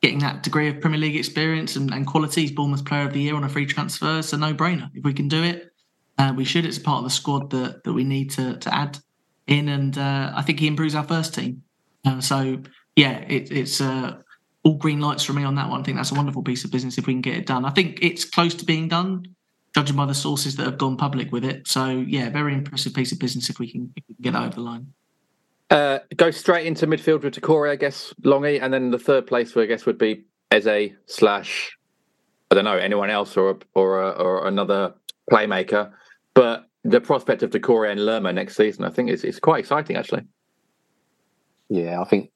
Speaker 4: getting that degree of Premier League experience and, and quality, Bournemouth Player of the Year on a free transfer. It's a no-brainer. If we can do it, uh, we should. It's part of the squad that that we need to to add in, and uh, I think he improves our first team. Uh, so yeah, it, it's uh, all green lights for me on that one. I think that's a wonderful piece of business if we can get it done. I think it's close to being done, judging by the sources that have gone public with it. So yeah, very impressive piece of business if we can, if we can get that over the line.
Speaker 3: Uh, go straight into midfield with Doucouré, I guess, Longy, and then the third place, I guess, would be Eze slash I don't know anyone else or or or another playmaker. But the prospect of Doucouré and Lerma next season, I think, is is quite exciting actually.
Speaker 5: Yeah, I think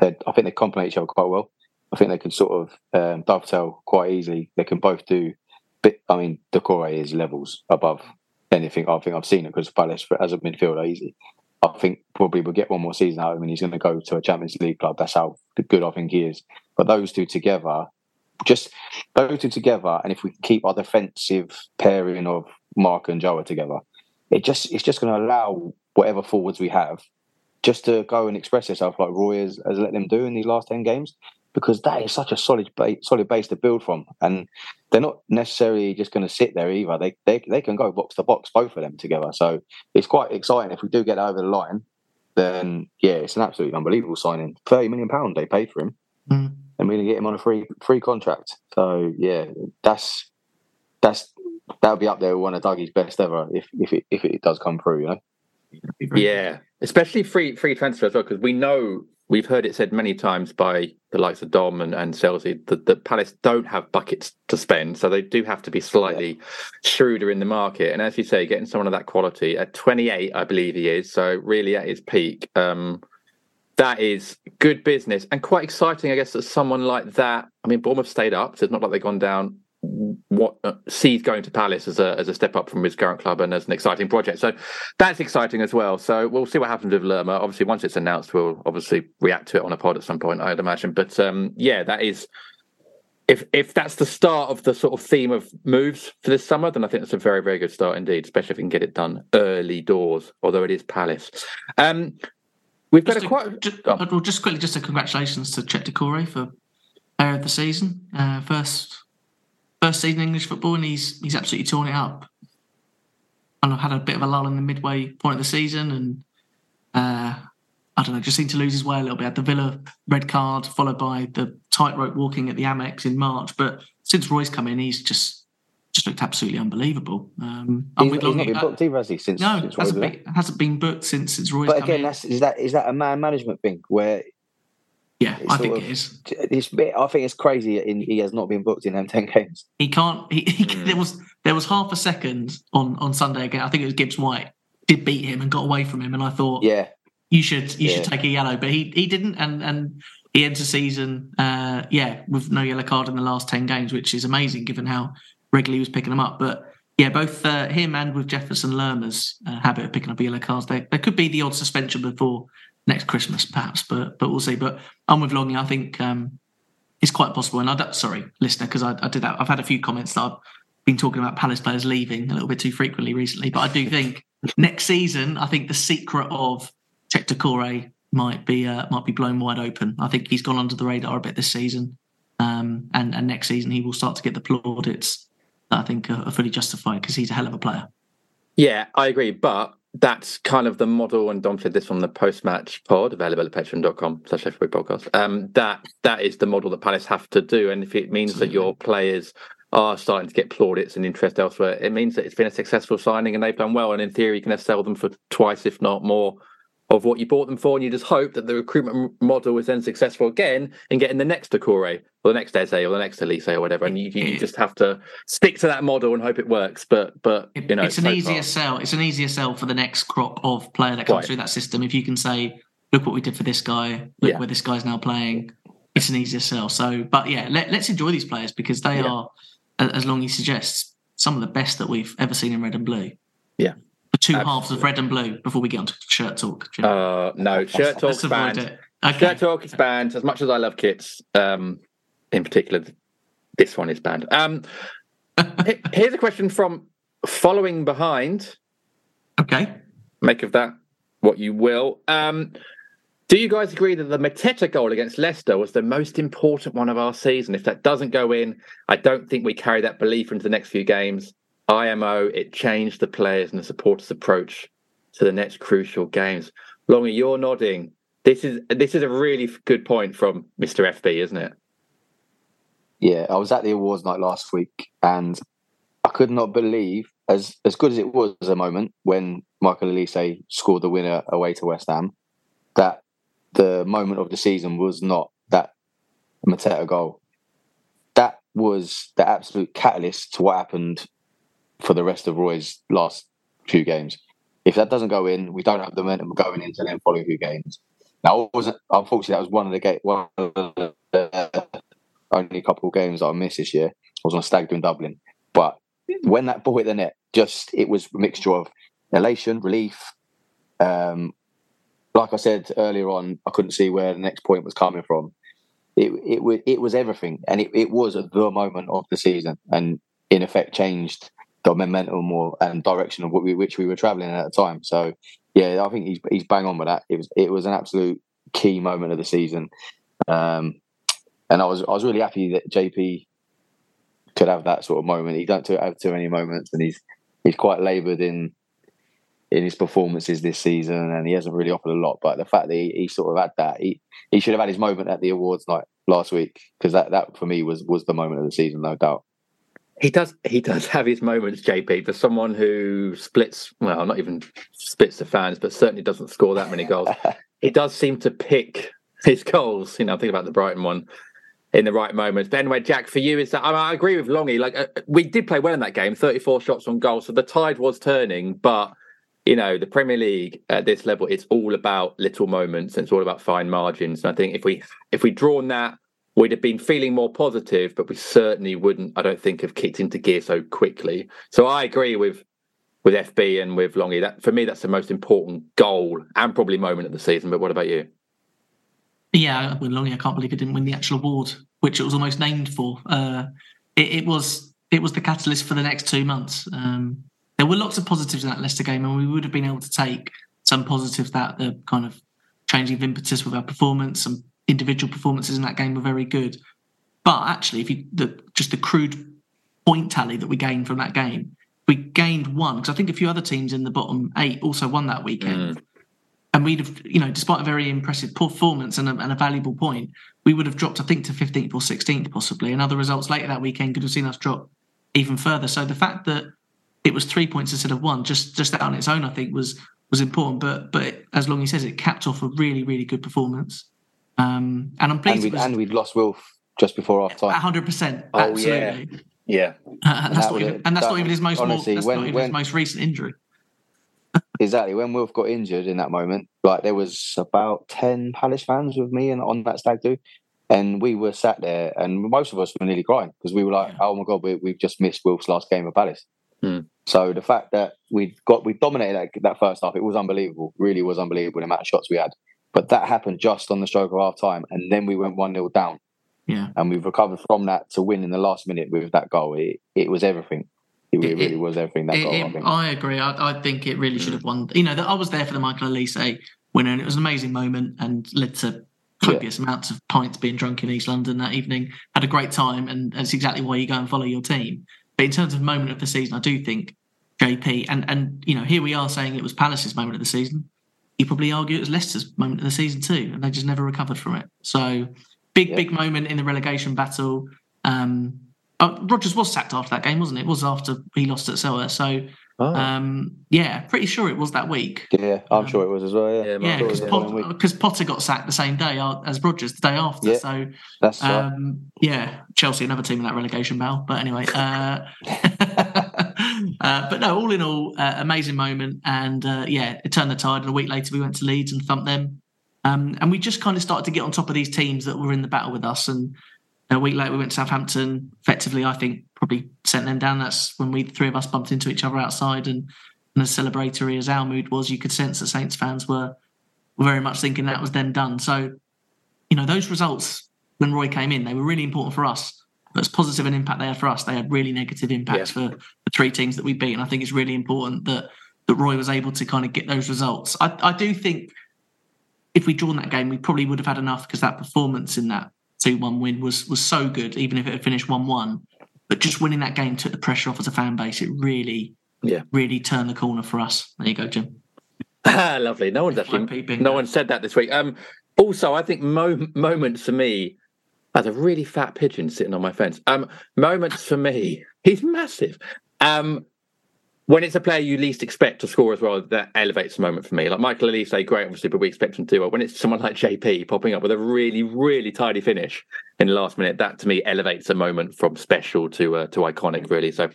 Speaker 5: they I think they complement each other quite well. I think they can sort of um, dovetail quite easily. They can both do. Bit, I mean, Doucouré is levels above anything I think I've seen at Crystal Palace as a midfielder. Easy. I think probably we'll get one more season out of him and he's going to go to a Champions League club. That's how good I think he is. But those two together, just those two together, and if we keep our defensive pairing of Mark and Joa together, it just it's just going to allow whatever forwards we have just to go and express itself like Roy has, has let them do in these last ten games because that is such a solid base, solid base to build from, and they're not necessarily just going to sit there either. They, they they can go box to box, both of them together. So it's quite exciting if we do get over the line. Then yeah, it's an absolutely unbelievable signing. Thirty million pound they paid for him, mm. and we're going to get him on a free free contract. So yeah, that's that's that'll be up there with one of Dougie's best ever if if it if it does come through. You know.
Speaker 3: Yeah, especially free free transfer as well because we know we've heard it said many times by the likes of Dom and, and Chelsea that, that Palace don't have buckets to spend, so they do have to be slightly yeah. shrewder in the market. And as you say, getting someone of that quality at 28, I believe he is, so really at his peak. Um, that is good business and quite exciting, I guess, that someone like that. I mean, Bournemouth stayed up, so it's not like they've gone down what uh, sees going to Palace as a as a step up from his current club and as an exciting project. So that's exciting as well. So we'll see what happens with Lerma. Obviously, once it's announced, we'll obviously react to it on a pod at some point, I'd imagine. But um, yeah, that is. If if that's the start of the sort of theme of moves for this summer, then I think it's a very very good start indeed, especially if we can get it done early doors. Although it is Palace. Um, we've got
Speaker 4: just
Speaker 3: a, quite.
Speaker 4: Just, oh. well, just quickly, just a congratulations to Cheick Doucouré for player of the season, uh, first first season English football, and he's he's absolutely torn it up. And I've had a bit of a lull in the midway point of the season, and uh, I don't know, just seemed to lose his way a little bit. Had the Villa red card, followed by the tightrope walking at the Amex in March. But since Roy's come in, he's just just looked absolutely unbelievable. Um,
Speaker 5: he's, he's not been booked either, has he? Since
Speaker 4: no,
Speaker 5: since
Speaker 4: hasn't been, hasn't been booked since since Roy's.
Speaker 5: But again, that's is that is that a man management thing where
Speaker 4: yeah, I think of, it is.
Speaker 5: It's, I think it's crazy. In, he has not been booked in them ten games.
Speaker 4: He can't. He, he, mm. There was there was half a second on on Sunday again. I think it was Gibbs White did beat him and got away from him, and I thought,
Speaker 5: yeah,
Speaker 4: you should you yeah. should take a yellow, but he he didn't, and and he ends the season, uh, yeah, with no yellow card in the last ten games, which is amazing given how regularly he was picking them up. But yeah, both uh, him and with Jefferson Lerma's uh, habit of picking up yellow cards, there, there could be the odd suspension before next Christmas, perhaps. But but we'll see. But I'm with Longy. I think um, it's quite possible. And I sorry, listener, because I, I, did that. I've had a few comments that I've been talking about Palace players leaving a little bit too frequently recently. But I do think next season, I think the secret of Cheick Doucouré might be uh, might be blown wide open. I think he's gone under the radar a bit this season, um, and and next season he will start to get the plaudits that I think are, are fully justified because he's a hell of a player.
Speaker 3: Yeah, I agree. But that's kind of the model, and Dom said this from the post-match pod, available at patreon.com slash podcast. Um, that that is the model that Palace have to do. And if it means that your players are starting to get plaudits and interest elsewhere, it means that it's been a successful signing and they've done well. And in theory, you can sell them for twice, if not more, of what you bought them for, and you just hope that the recruitment model is then successful again in getting the next Doucouré or the next Eze or the next Olise or whatever. And you, you, just have to stick to that model and hope it works. But but you know,
Speaker 4: it's an so easier far. sell. It's an easier sell for the next crop of player that comes right. through that system. If you can say, look what we did for this guy, look yeah. where this guy's now playing. It's an easier sell. So, but yeah, let, us enjoy these players because they yeah. are, as long Longy suggests, some of the best that we've ever seen in red and blue.
Speaker 3: Yeah,
Speaker 4: the two Absolutely. halves of red and blue before we get on to shirt talk?
Speaker 3: Uh, no, shirt talk banned. Okay. Shirt talk is banned. As much as I love kits, um, in particular, this one is banned. Um, here's a question from following behind.
Speaker 4: Okay.
Speaker 3: Make of that what you will. Um, do you guys agree that the Mateta goal against Leicester was the most important one of our season? If that doesn't go in, I don't think we carry that belief into the next few games. IMO, it changed the players and the supporters' approach to the next crucial games. Longy, you're nodding. This is this is a really good point from Mr. FB, isn't it?
Speaker 5: Yeah, I was at the awards night last week, and I could not believe as as good as it was a moment when Michael Olise scored the winner away to West Ham. That the moment of the season was not that Mateta goal. That was the absolute catalyst to what happened for the rest of Roy's last few games. If that doesn't go in, we don't have the momentum going into the following few games. Now, wasn't unfortunately that was one of the game, one of the only a couple of games that I missed this year. I was on a stag do in Dublin, but when that ball hit the net, just it was a mixture of elation, relief. Um, like I said earlier on, I couldn't see where the next point was coming from. It it it was everything, and it, it was the moment of the season, and in effect changed the momentum or and direction of what we, which we were traveling at the time. So yeah, I think he's he's bang on with that. It was it was an absolute key moment of the season, um, and I was I was really happy that JP could have that sort of moment. He don't have too many moments, and he's he's quite laboured in in his performances this season, and he hasn't really offered a lot. But the fact that he, he sort of had that, he he should have had his moment at the awards night last week because that that for me was was the moment of the season, no doubt.
Speaker 3: He does. He does have his moments, JP. For someone who splits, well, not even splits the fans, but certainly doesn't score that many goals. he does seem to pick his goals. You know, think about the Brighton one in the right moments. But anyway, Jack, for you is that I, mean, I agree with Longy. Like uh, we did play well in that game, thirty-four shots on goal, so the tide was turning. But you know, the Premier League at this level, it's all about little moments and it's all about fine margins. And I think if we if we'd drawn that, we'd have been feeling more positive, but we certainly wouldn't. I don't think have kicked into gear so quickly. So I agree with with FB and with Longy. That for me, that's the most important goal and probably moment of the season. But what about you?
Speaker 4: Yeah, Longy, I can't believe it didn't win the actual award, which it was almost named for. Uh, it, it, was it was the catalyst for the next two months. Um, there were lots of positives in that Leicester game, and we would have been able to take some positives that the kind of changing of impetus with our performance, some individual performances in that game were very good. But actually, if you the just the crude point tally that we gained from that game, we gained one because I think a few other teams in the bottom eight also won that weekend. Mm and we'd have, you know, despite a very impressive performance and a, and a, valuable point, we would have dropped, I think, to 15th or 16th possibly. And other results later that weekend could have seen us drop even further. So the fact that it was three points instead of one, just just that on its own, I think was was important. But but as long he says, it capped off a really really good performance. Um, and I'm pleased.
Speaker 5: And we'd, was, and we'd lost Wilf just before half time.
Speaker 4: 100. percent Absolutely.
Speaker 3: Oh, yeah.
Speaker 4: Yeah. Uh, and that's, not even, and that's that, not even his most honestly, more, that's when, not even when, his most recent injury
Speaker 5: exactly. When Wilf got injured in that moment, like there was about ten Palace fans with me and on that stag do, and we were sat there, and most of us were nearly crying because we were like, "Oh my god, we, have just missed Wilf's last game of Palace." Hmm. So the fact that we got we dominated that, that first half, it was unbelievable. Really was unbelievable the amount of shots we had. But that happened just on the stroke of half time, and then we went one 0 down.
Speaker 4: Yeah,
Speaker 5: and we've recovered from that to win in the last minute with that goal. It, it was everything. It, it really was everything that it, goal.
Speaker 4: I, I, agree. I, I, think it really should have won. You know, I was there for the Michael Olise winner, and it was an amazing moment and led to copious yeah. amounts of pints being drunk in East London that evening. Had a great time, and that's exactly why you go and follow your team. But in terms of moment of the season, I do think JP and and you know here we are saying it was Palace's moment of the season. You probably argue it was Leicester's moment of the season too, and they just never recovered from it. So big yeah. big moment in the relegation battle. Um, Oh, Rodgers was sacked after that game, wasn't it? It was after he lost at Selhurst. So, oh. um, yeah, pretty sure it was that week.
Speaker 5: Yeah, I'm um, sure it was as well. Yeah,
Speaker 4: yeah, because yeah, Potter, Potter, got sacked the same day as Rodgers, the day after. Yeah, so,
Speaker 5: that's um,
Speaker 4: right. yeah, Chelsea, another team in that relegation battle. But anyway, uh, uh, but no, all in all, uh, amazing moment, and uh, yeah, it turned the tide. And a week later, we went to Leeds and thumped them. Um, and we just kind of started to get on top of these teams that were in the battle with us, and a week later, we went to Southampton. Effectively, I think probably sent them down. That's when we three of us bumped into each other outside, and, and as celebratory as our mood was, you could sense that Saints fans were, were very much thinking that was then done. So, you know, those results when Roy came in. They were really important for us. But as positive an impact they had for us, they had really negative impacts for the three teams that we beat. And I think it's really important that that Roy was able to kind of get those results. I, I do think if we'd drawn that game, we probably would have had enough because that performance in that 2 1 win was was so good, even if it had finished 1 1. But just winning that game took the pressure off as a fan base. It really,
Speaker 3: yeah,
Speaker 4: really turned the corner for us. There you go, Jim.
Speaker 3: Ah, lovely. No one's actually, no one said that this week. Um, also, I think mo- moments for me, as a really fat pigeon sitting on my fence. Um, moments for me, he's massive. Um, when it's a player you least expect to score as well, that elevates the moment for me. Like Michael Olise, great, obviously, but we expect him to. But when it's someone like JP popping up with a really, really tidy finish in the last minute, that to me elevates a moment from special to uh, to iconic, really. So,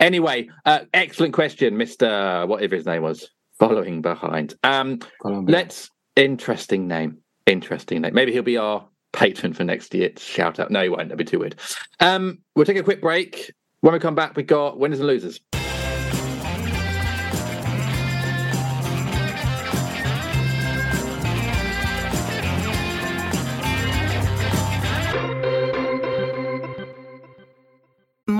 Speaker 3: anyway, uh, excellent question, Mister. Whatever his name was, following behind. Um, let's interesting name, interesting name. Maybe he'll be our patron for next year. Shout out. No, he won't. That'd be too weird. Um, we'll take a quick break. When we come back, we got winners and losers.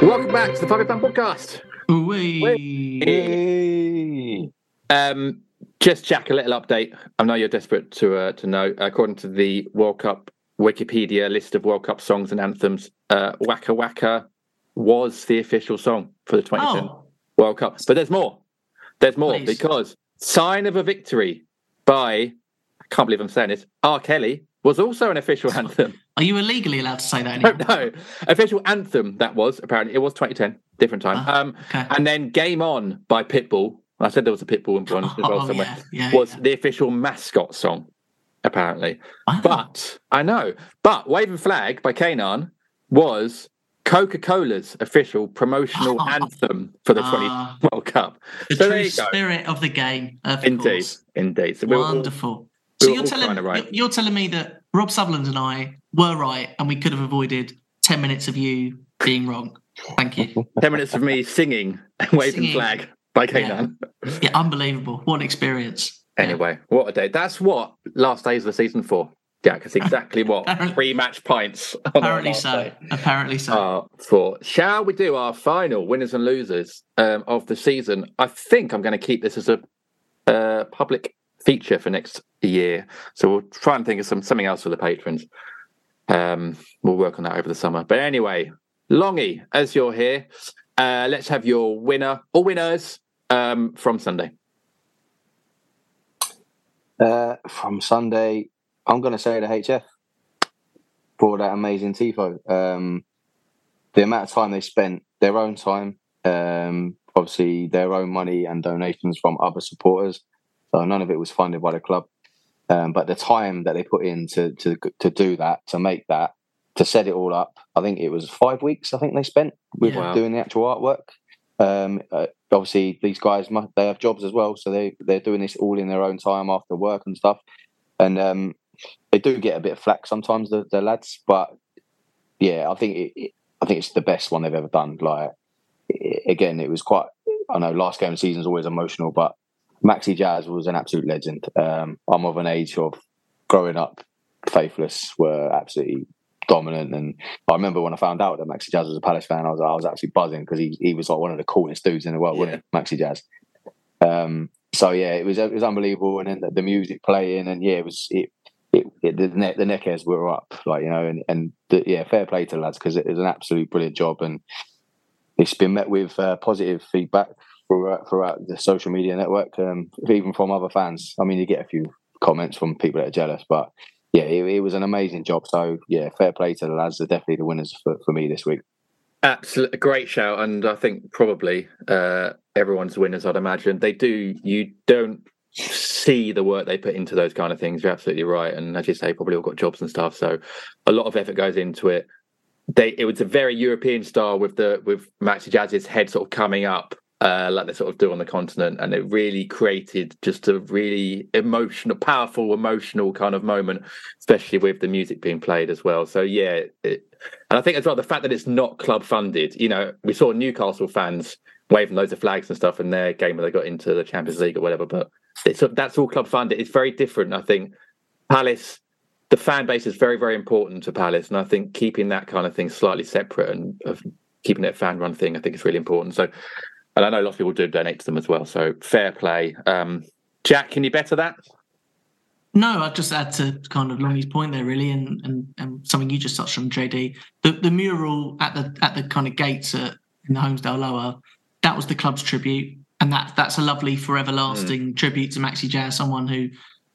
Speaker 3: Welcome back to the Five Fan Podcast.
Speaker 4: Wee.
Speaker 3: Um, just Jack, a little update. I know you're desperate to uh, to know. According to the World Cup Wikipedia list of World Cup songs and anthems, uh, Waka Waka was the official song for the 2010
Speaker 4: Oh.
Speaker 3: World Cup. But there's more. There's more
Speaker 4: Please.
Speaker 3: because "Sign of a Victory" by I can't believe I'm saying this. R. Kelly was also an official anthem.
Speaker 4: Are you illegally allowed to say that
Speaker 3: No,
Speaker 4: anymore?
Speaker 3: no, official anthem that was apparently it was 2010, different time.
Speaker 4: Ah,
Speaker 3: um,
Speaker 4: okay.
Speaker 3: and then "Game On" by Pitbull. I said there was a Pitbull one as well
Speaker 4: Oh,
Speaker 3: somewhere.
Speaker 4: yeah, yeah,
Speaker 3: was
Speaker 4: yeah.
Speaker 3: the official mascot song, apparently. But I know, but "Waving Flag" by K'naan was Coca-Cola's official promotional anthem for the 20
Speaker 4: Ah.
Speaker 3: World Cup.
Speaker 4: The
Speaker 3: so
Speaker 4: true
Speaker 3: there you go.
Speaker 4: spirit of the game. Of
Speaker 3: Indeed,
Speaker 4: course.
Speaker 3: indeed. So we were all-
Speaker 4: Wonderful. So you're telling you're telling me that Rob Sutherland and I were right, and we could have avoided ten minutes of you being wrong. Thank you.
Speaker 3: 10 minutes of me singing and "Waving
Speaker 4: Singing.
Speaker 3: Flag" by
Speaker 4: Yeah.
Speaker 3: K'naan.
Speaker 4: Yeah, unbelievable. What an experience. Yeah.
Speaker 3: Anyway, what a day. That's what last days of the season for, Jack. It's exactly what pre match pints
Speaker 4: Apparently so.
Speaker 3: day
Speaker 4: Apparently so.
Speaker 3: for. Shall we do our final winners and losers um, of the season? I think I'm going to keep this as a uh, public feature for next year. So we'll try and think of some something else for the patrons. Um, we'll work on that over the summer. But anyway, Longy, as you're here, uh, let's have your winner or winners um, from Sunday.
Speaker 5: Uh, from Sunday, I'm going to say the HF for that amazing tifo. Um, the amount of time they spent, their own time, um, obviously their own money and donations from other supporters. So none of it was funded by the club. Um, but the time that they put in to, to to do that, to make that, to set it all up, I think it was five weeks. I think they spent with
Speaker 3: Yeah.
Speaker 5: Doing the actual artwork. Um, uh, obviously, these guys they have jobs as well, so they they're doing this all in their own time after work and stuff. And um, they do get a bit of flack sometimes, the, the lads. But yeah, I think it, it, I think it's the best one they've ever done. Like i again, it was quite. I know last game of the season is always emotional, but Maxi Jazz was an absolute legend. Um, I'm of an age of growing up, Faithless were absolutely dominant, and I remember when I found out that Maxi Jazz was a Palace fan, I was I was actually buzzing because he he was like one of the coolest dudes in the world, wasn't he, Maxi Jazz? Um, so yeah, it was it was unbelievable, and then the, the music playing, and yeah, it was it it, it, the neck the neckers were up, like you know, and and the, yeah, fair play to the lads because it was an absolute brilliant job, and it's been met with uh, positive feedback throughout, throughout the social media network, um, even from other fans. I mean, you get a few comments from people that are jealous, but yeah, it, it was an amazing job. So yeah, fair play to the lads. They're definitely the winners for, for me this week.
Speaker 3: Absolutely, a great shout, and I think probably uh, everyone's winners. I'd imagine they do. You don't see the work they put into those kind of things. You're absolutely right, and as you say, probably all got jobs and stuff. So a lot of effort goes into it. They it was a very European style with the with Maxi Jazz's head sort of coming up uh, like they sort of do on the continent, and it really created just a really emotional, powerful, emotional kind of moment, especially with the music being played as well. So yeah, it, and I think as well the fact that it's not club funded. You know, we saw Newcastle fans waving loads of flags and stuff in their game when they got into the Champions League or whatever, but that's all club funded. It's very different. I think Palace. The fan base is very, very important to Palace, and I think keeping that kind of thing slightly separate and keeping it a fan run thing, I think is really important. So, and I know lots of people do donate to them as well. So fair play. Um, Jack, can you better that?
Speaker 4: No, I'd just add to kind of Longy's point there, really, and, and, and something you just touched on, JD. The the mural at the at the kind of gates at, in the Holmesdale Lower, that was the club's tribute, and that that's a lovely, forever lasting mm. tribute to Maxi Jazz, someone who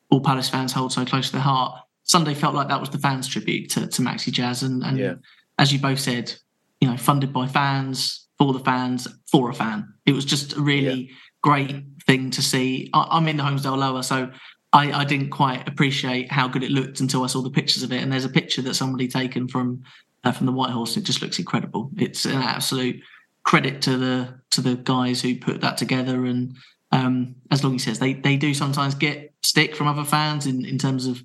Speaker 4: all Palace fans hold so close to their heart. Sunday felt like that was the fans' tribute to, to Maxi Jazz, and, and yeah. as you both said, you know, funded by fans, for the fans for a fan. It was just a really yeah. great thing to see. I, am in the Holmesdale Lower, so I, I, didn't quite appreciate how good it looked until I saw the pictures of it. And there's a picture that somebody taken from uh, from the White Horse. and It just looks incredible. It's an absolute credit to the to the guys who put that together. And um, as Longy says, they they do sometimes get stick from other fans in in terms of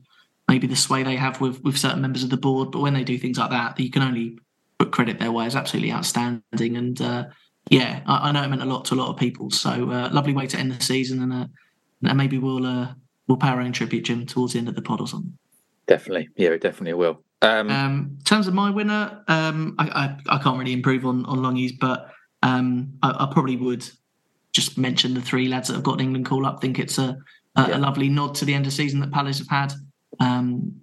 Speaker 4: maybe the sway they have with with certain members of the board. But when they do things like that, you can only put credit their way is absolutely outstanding. And uh, yeah, I, I, know it meant a lot to a lot of people. So uh, lovely way to end the season, and, uh, and maybe we'll uh, we'll pay our own tribute, Jim, towards the end of the pod or something.
Speaker 3: Definitely, yeah, it definitely will.
Speaker 4: Um, um, in terms of my winner, um, I, I, I, can't really improve on on Longies, but um, I, I, probably would just mention the three lads that have got an England call up. think it's a, a, yeah. a, lovely nod to the end of season that Palace have had. Um,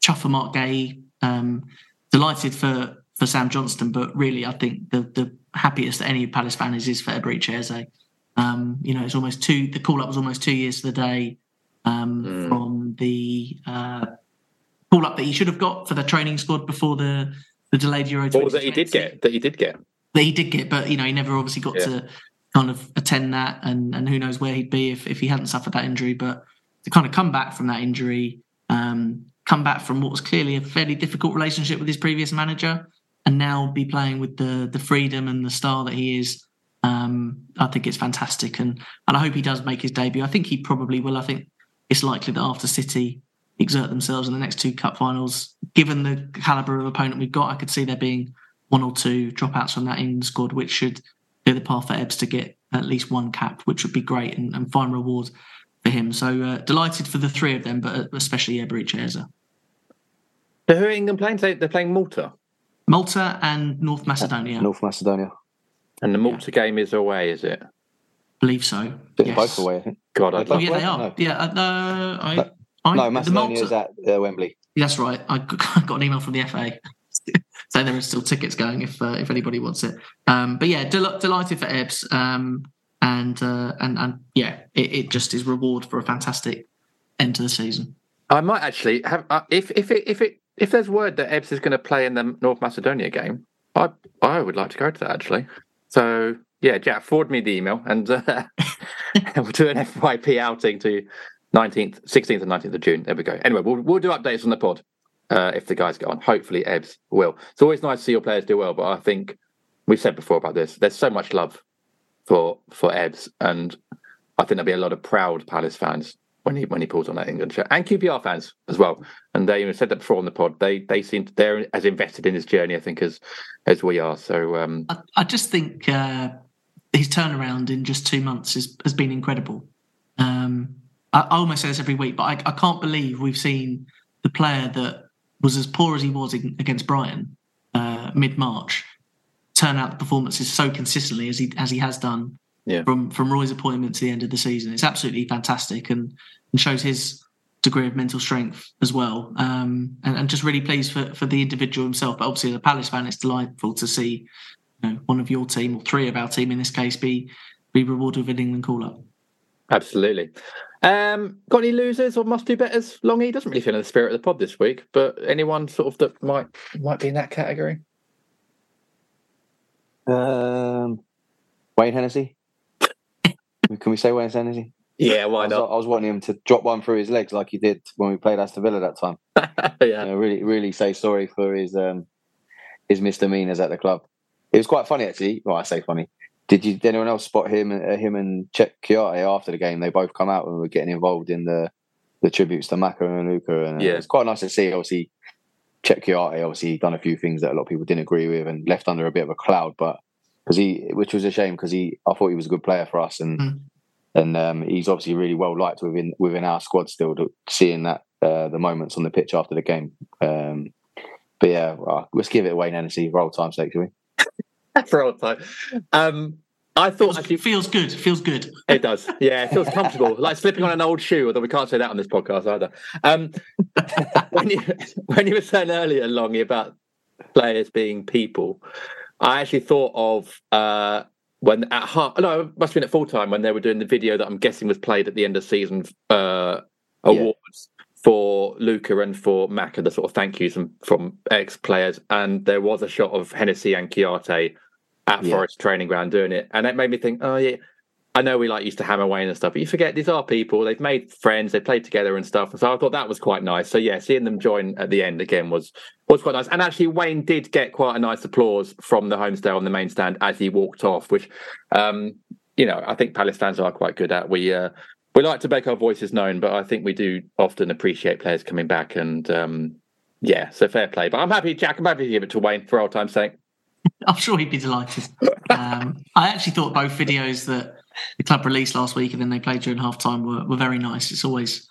Speaker 4: chuff for Marc Guéhi. Um, delighted for for Sam Johnstone. but really, I think the the happiest any Palace fan is is for Eberechi Eze. Um, you know, it's almost two. The call up was almost two years to the day um, mm. from the uh, call up that he should have got for the training squad before the the delayed Euro.
Speaker 3: Or that he did get. That he did get.
Speaker 4: That he did get, but you know, he never obviously got yeah. to kind of attend that, and and who knows where he'd be if if he hadn't suffered that injury. But to kind of come back from that injury, um, come back from what was clearly a fairly difficult relationship with his previous manager and now be playing with the the freedom and the style that he is. Um, I think it's fantastic, and and I hope he does make his debut. I think he probably will. I think it's likely that after City exert themselves in the next two cup finals, given the caliber of opponent we've got, I could see there being one or two dropouts from that England squad, which should be the path for Ebbs to get at least one cap, which would be great and, and fine reward for him. So uh, delighted for the three of them, but especially Eberechi Eze.
Speaker 3: Who are England playing? They're playing Malta.
Speaker 4: Malta and North Macedonia.
Speaker 5: North Macedonia.
Speaker 3: And the Malta yeah. game is away, is it?
Speaker 4: believe so.
Speaker 5: Yes. Both away, I think.
Speaker 3: God, I
Speaker 4: oh, yeah, they are. No. Yeah, uh, no, I, no,
Speaker 5: I, no Macedonia is at uh, Wembley.
Speaker 4: That's right. I got an email from the FA saying there are still tickets going if uh, if anybody wants it. Um, but yeah, del- delighted for Ebbs. Um, and uh, and and yeah, it, it, just is reward for a fantastic end to the season.
Speaker 3: I might actually have uh, if if it if it if there's word that Ebbs is going to play in the North Macedonia game, I I would like to go to that actually. So yeah, Jack, forward me the email and uh, we'll do an FYP outing to 19th, 16th and 19th of June. There we go. Anyway, we'll we'll do updates on the pod uh, if the guys get on. Hopefully, Ebbs will. It's always nice to see your players do well, but I think we've said before about this. There's so much love for for Ebbs, and I think there'll be a lot of proud Palace fans when he when he pulls on that England shirt, and QPR fans as well. And they said that before on the pod. They they seem to, they're as invested in his journey, I think, as as we are. So um,
Speaker 4: I, I, just think uh, his turnaround in just two months is, has been incredible. Um, I, I, almost say this every week, but I, I, can't believe we've seen the player that was as poor as he was in, against Brighton uh, mid March turn out the performances so consistently as he as he has done yeah. from from Roy's appointment to the end of the season. It's absolutely fantastic and, and shows his degree of mental strength as well, um, and, and, just really pleased for, for the individual himself. But obviously, as a Palace fan, it's delightful to see you know, one of your team or three of our team in this case be be rewarded with an England call up.
Speaker 3: Absolutely. Um, got any losers or must do betters? Longy doesn't really feel in the spirit of the pod this week, but anyone sort of that might might be in that category.
Speaker 5: Um, Wayne Hennessy. Can we say Wayne Hennessy?
Speaker 3: Yeah, why
Speaker 5: I was,
Speaker 3: not?
Speaker 5: I was wanting him to drop one through his legs like he did when we played Aston Villa that time.
Speaker 3: yeah,
Speaker 5: you know, really, really say sorry for his um, his misdemeanors at the club. It was quite funny actually. Well, I say funny. Did you? Did anyone else spot him? Uh, him and Cheick Kouyaté after the game? They both come out and were getting involved in the the tributes to Macca and Luka, and uh,
Speaker 3: Yeah.
Speaker 5: it's quite nice to see. Obviously, Cheick Kouyaté obviously done a few things that a lot of people didn't agree with and left under a bit of a cloud, but because he, which was a shame because he, I thought he was a good player for us, and
Speaker 4: Mm.
Speaker 5: and um, he's obviously really well liked within within our squad still. To, seeing that uh, the moments on the pitch after the game, um, but yeah, well, let's give it Wayne Hennessy for old time's sake, shall we?
Speaker 3: for all time. Um, I thought actually
Speaker 4: It feels good. Feels good.
Speaker 3: it does. Yeah, it feels comfortable, like slipping on an old shoe. Although we can't say that on this podcast either. Um, when you when you were saying earlier, Longy, about players being people, I actually thought of uh, when at half. No, it must have been at full time when they were doing the video that I'm guessing was played at the end of season uh, awards for Luka and for Macca, the sort of thank yous from, from ex players, and there was a shot of Hennessy and Kouyaté at
Speaker 5: Yeah.
Speaker 3: Forest training ground doing it, and it made me think, oh yeah. I know we like used to hammer away and stuff, but you forget these are people. They've made friends, they played together and stuff. And so I thought that was quite nice. So yeah, seeing them join at the end again was was quite nice. And actually, Wayne did get quite a nice applause from the Holmesdale on the main stand as he walked off, which um, you know I think Palace fans are quite good at. We uh, we like to make our voices known, but I think we do often appreciate players coming back. And um, yeah, so fair play. But I'm happy, Jack. I'm happy to give it to Wayne for old time's sake.
Speaker 4: I'm sure he'd be delighted. Um, I actually thought both videos that the club released last week and then they played during half time were, were very nice. It's always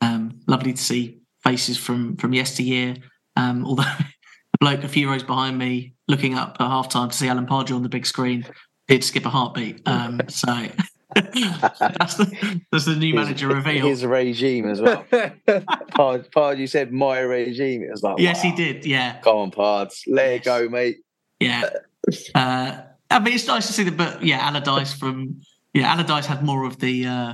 Speaker 4: um, lovely to see faces from from yesteryear. Um, although the bloke a few rows behind me looking up at half time to see Alan Pardew on the big screen did skip a heartbeat. Um, so that's, the, that's the new manager reveal.
Speaker 5: His regime as well. Pard, Pard, you said my regime. It was like,
Speaker 4: yes,
Speaker 5: wow.
Speaker 4: he did. Yeah.
Speaker 5: Come on, Pards, let it go, mate.
Speaker 4: Yeah. Uh, I mean, it's nice to see that, but yeah, Allardyce from yeah, Allardyce had more of the uh,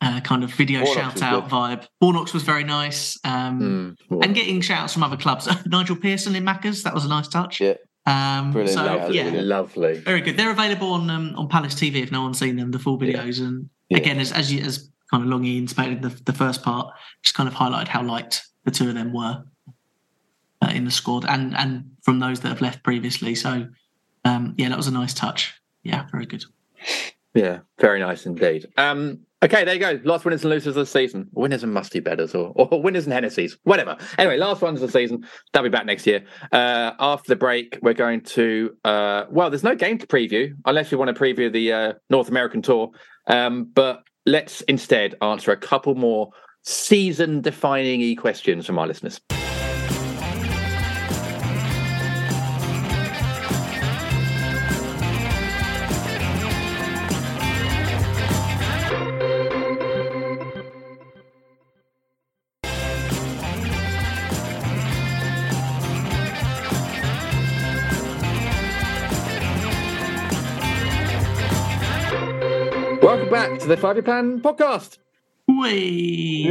Speaker 4: uh, kind of video shout out vibe. Warnock's was very nice, um,
Speaker 3: Mm,
Speaker 4: and getting shouts from other clubs. Nigel Pearson in Macca's that was a nice touch.
Speaker 5: Yeah,
Speaker 4: Um,
Speaker 5: Brilliant,
Speaker 4: so
Speaker 5: lovely,
Speaker 4: yeah,
Speaker 5: brilliant.
Speaker 3: lovely.
Speaker 4: very good. They're available on um, on Palace TV if no one's seen them, the full videos. And
Speaker 5: Yeah.
Speaker 4: again, as as, you, as kind of Longy intimated the, the first part, just kind of highlighted how liked the two of them were uh, in the squad, and and from those that have left previously. So um, yeah, that was a nice touch. Yeah, very good.
Speaker 3: Yeah, very nice indeed. Um, okay, there you go. Last winners and losers of the season. Winners and musty bedders, or, or winners and Hennessy's, whatever. Anyway, last ones of the season. They'll be back next year. Uh, after the break, we're going to. Uh, well, there's no game to preview unless you want to preview the uh, North American tour. Um, but let's instead answer a couple more season-defining e questions from our listeners. The Five Year Plan podcast.
Speaker 4: Whee!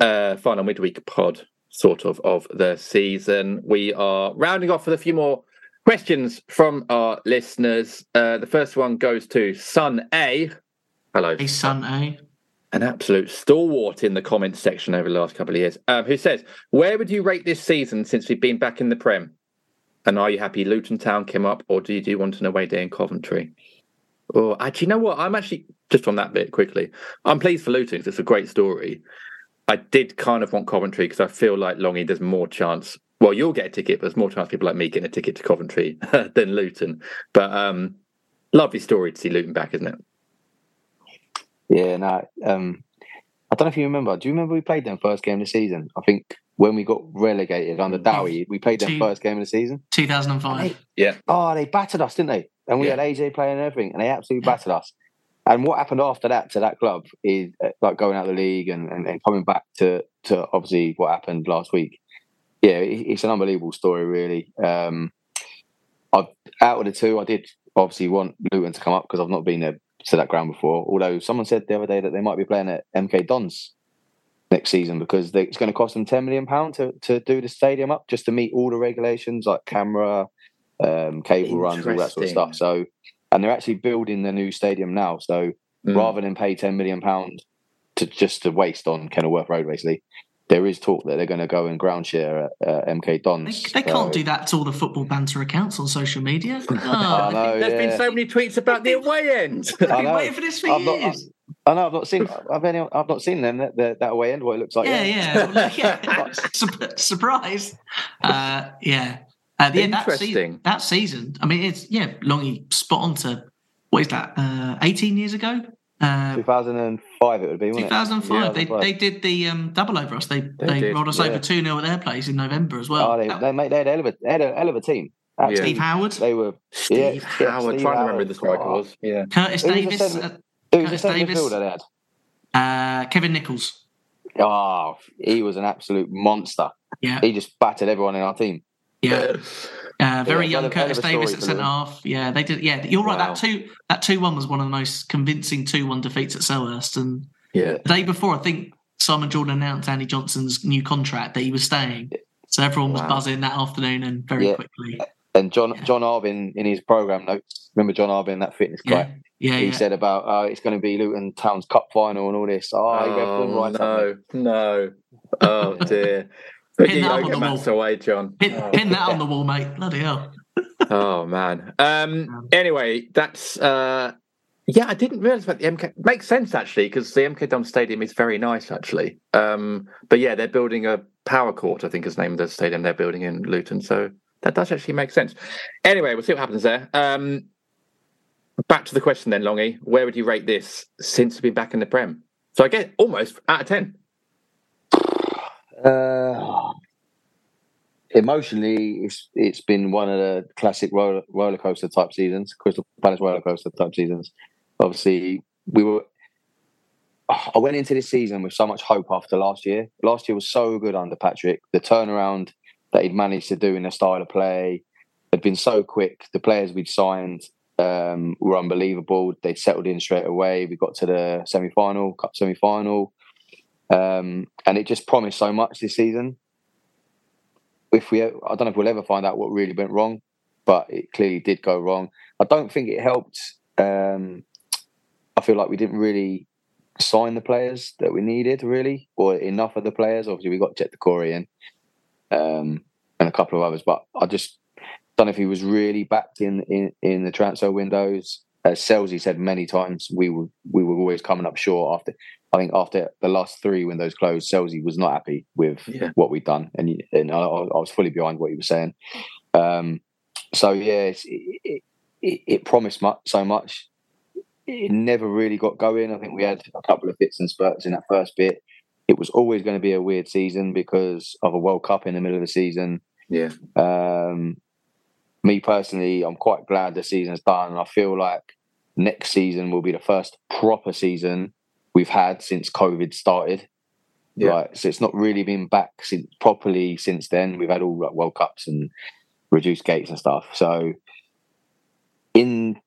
Speaker 3: uh, final midweek pod, sort of, of the season. We are rounding off with a few more questions from our listeners. Uh, the first one goes to Sun A. Hello,
Speaker 4: Hey, son, eh?
Speaker 3: an absolute stalwart in the comments section over the last couple of years. Um, who says, "Where would you rate this season since we've been back in the Prem? And are you happy Luton Town came up, or do you do want an away day in Coventry?" Oh, actually, you know what? I'm actually just on that bit quickly. I'm pleased for Luton 'cause it's a great story. I did kind of want Coventry because I feel like Longy, there's more chance. Well, you'll get a ticket, but there's more chance people like me getting a ticket to Coventry than Luton. But um, lovely story to see Luton back, isn't it?
Speaker 5: Yeah, no. Um, I don't know if you remember. Do you remember we played them first game of the season? I think when we got relegated under Dowie, we played them
Speaker 4: Two-
Speaker 5: first game of the season.
Speaker 4: 2005.
Speaker 3: Yeah.
Speaker 5: Oh, they battered us, didn't they? And we
Speaker 3: Yeah.
Speaker 5: had AJ playing and everything, and they absolutely battered us. and what happened after that to that club is uh, like going out of the league and, and, and coming back to to obviously what happened last week. Yeah, it, it's an unbelievable story, really. Um, I out of the two, I did obviously want Luton to come up because I've not been there to that ground before. Although someone said the other day that they might be playing at MK Dons next season because they, it's going to cost them ten million pound to to do the stadium up just to meet all the regulations like camera, um, cable runs, all that sort of stuff. So, and they're actually building the new stadium now. So
Speaker 3: Mm.
Speaker 5: rather than pay ten million pound to just to waste on Kenilworth Road, basically. There is talk that they're going to go and ground share at uh, MK
Speaker 4: They,
Speaker 5: Dons.
Speaker 4: they can't
Speaker 5: So-
Speaker 4: do that to all the football banter accounts on social media.
Speaker 5: I
Speaker 4: Oh,
Speaker 5: know,
Speaker 3: There's been so many tweets about the away end.
Speaker 4: I've been waiting for this for
Speaker 5: I've not-
Speaker 4: years.
Speaker 5: I know I've not seen. I've any, I've not seen them that, that, that away end. What it looks like.
Speaker 4: yeah, yeah, yeah. Surprise. Uh, yeah. Uh, yeah, that
Speaker 3: Interesting.
Speaker 4: season, that season. I mean, it's yeah, Longy spot on to what is that? Uh, Eighteen years ago. Uh,
Speaker 5: 2005 it would be, wouldn't it?
Speaker 4: 2005. They they did the um, double over us. They they,
Speaker 3: did,
Speaker 4: rolled us
Speaker 5: yeah.
Speaker 4: over two 0 at their place in November as well.
Speaker 5: oh, they,
Speaker 4: That-
Speaker 5: they, made, they, had a hell of a, they had a hell of a team. Actually,
Speaker 4: Steve Howard,
Speaker 5: They were
Speaker 3: Steve
Speaker 5: yeah, yeah,
Speaker 3: Howard,
Speaker 5: Steve
Speaker 3: trying to remember who the striker
Speaker 5: Oh,
Speaker 3: was. Yeah.
Speaker 4: Curtis
Speaker 5: Who was the
Speaker 4: Davis, uh,
Speaker 5: Who was the
Speaker 4: Curtis
Speaker 5: centre
Speaker 4: Davis.
Speaker 5: they had?
Speaker 4: uh, Kevin Nicholls.
Speaker 5: Oh, he was an absolute monster.
Speaker 4: Yeah,
Speaker 5: He just battered everyone in our team.
Speaker 4: Yeah. Uh, very
Speaker 5: Yeah,
Speaker 4: young
Speaker 5: hell of- hell
Speaker 4: Curtis Davis at
Speaker 5: for
Speaker 4: centre half. Yeah, they did. Yeah, you're right.
Speaker 3: Wow.
Speaker 4: That two that two one was one of the most convincing two one defeats at Selhurst. And
Speaker 3: Yeah.
Speaker 4: the day before, I think Simon Jordan announced Andy Johnson's new contract that he was staying. So everyone was
Speaker 3: Wow.
Speaker 4: buzzing that afternoon and very
Speaker 5: Yeah.
Speaker 4: quickly.
Speaker 5: And John
Speaker 4: Yeah.
Speaker 5: John Harbin in his program notes, remember John Harbin, that fitness
Speaker 4: Yeah,
Speaker 5: guy?
Speaker 4: yeah,
Speaker 5: he
Speaker 4: yeah.
Speaker 5: said about oh, it's going to be Luton Town's Cup final and all this. Oh, he read
Speaker 3: Oh,
Speaker 5: right up.
Speaker 3: no, no. Oh, dear.
Speaker 4: Pin that on the wall.
Speaker 3: away, John.
Speaker 4: Pin,
Speaker 3: Oh.
Speaker 4: pin that on the wall, mate. Bloody hell.
Speaker 3: Oh man. Um. Anyway, that's uh. Yeah, I didn't realize about the MK. Makes sense actually because the MK Dons Stadium is very nice actually. Um. But yeah, they're building a power court. I think is the name of the stadium they're building in Luton. So that does actually make sense. Anyway, we'll see what happens there. Um. Back to the question then, Longy. Where would you rate this since we've been back in the Prem? So I get almost out of ten.
Speaker 5: Uh, emotionally, it's it's been one of the classic roller, roller coaster type seasons, Crystal Palace roller coaster type seasons. Obviously, we were. I went into this season with so much hope after last year. Last year was so good under Patrick. The turnaround that he'd managed to do in the style of play had been so quick. The players we'd signed um, were unbelievable. They'd settled in straight away. We got to the semi final, cup semi final. Um, and it just promised so much this season. If we, I don't know if we'll ever find out what really went wrong, but it clearly did go wrong. I don't think it helped. Um, I feel like we didn't really sign the players that we needed, really, or enough of the players. Obviously, we got Cheick Doucouré in um, and a couple of others, but I just don't know if he was really backed in in, in the transfer windows. As Selzy said many times, we were we were always coming up short after. I think after the last three windows closed, Selzy was not happy with
Speaker 3: Yeah.
Speaker 5: what we'd done, and and I, I was fully behind what he was saying. Um, so yeah, it's, it, it, it promised much, so much. It never really got going. I think we had a couple of fits and spurts in that first bit. It was always going to be a weird season because of a World Cup in the middle of the season.
Speaker 3: Yeah.
Speaker 5: Um, me personally, I'm quite glad the season's done, and I feel like next season will be the first proper season we've had since COVID started.
Speaker 3: Yeah.
Speaker 5: Right, so it's not really been back since properly since then. We've had all like World Cups and reduced gates and stuff. So in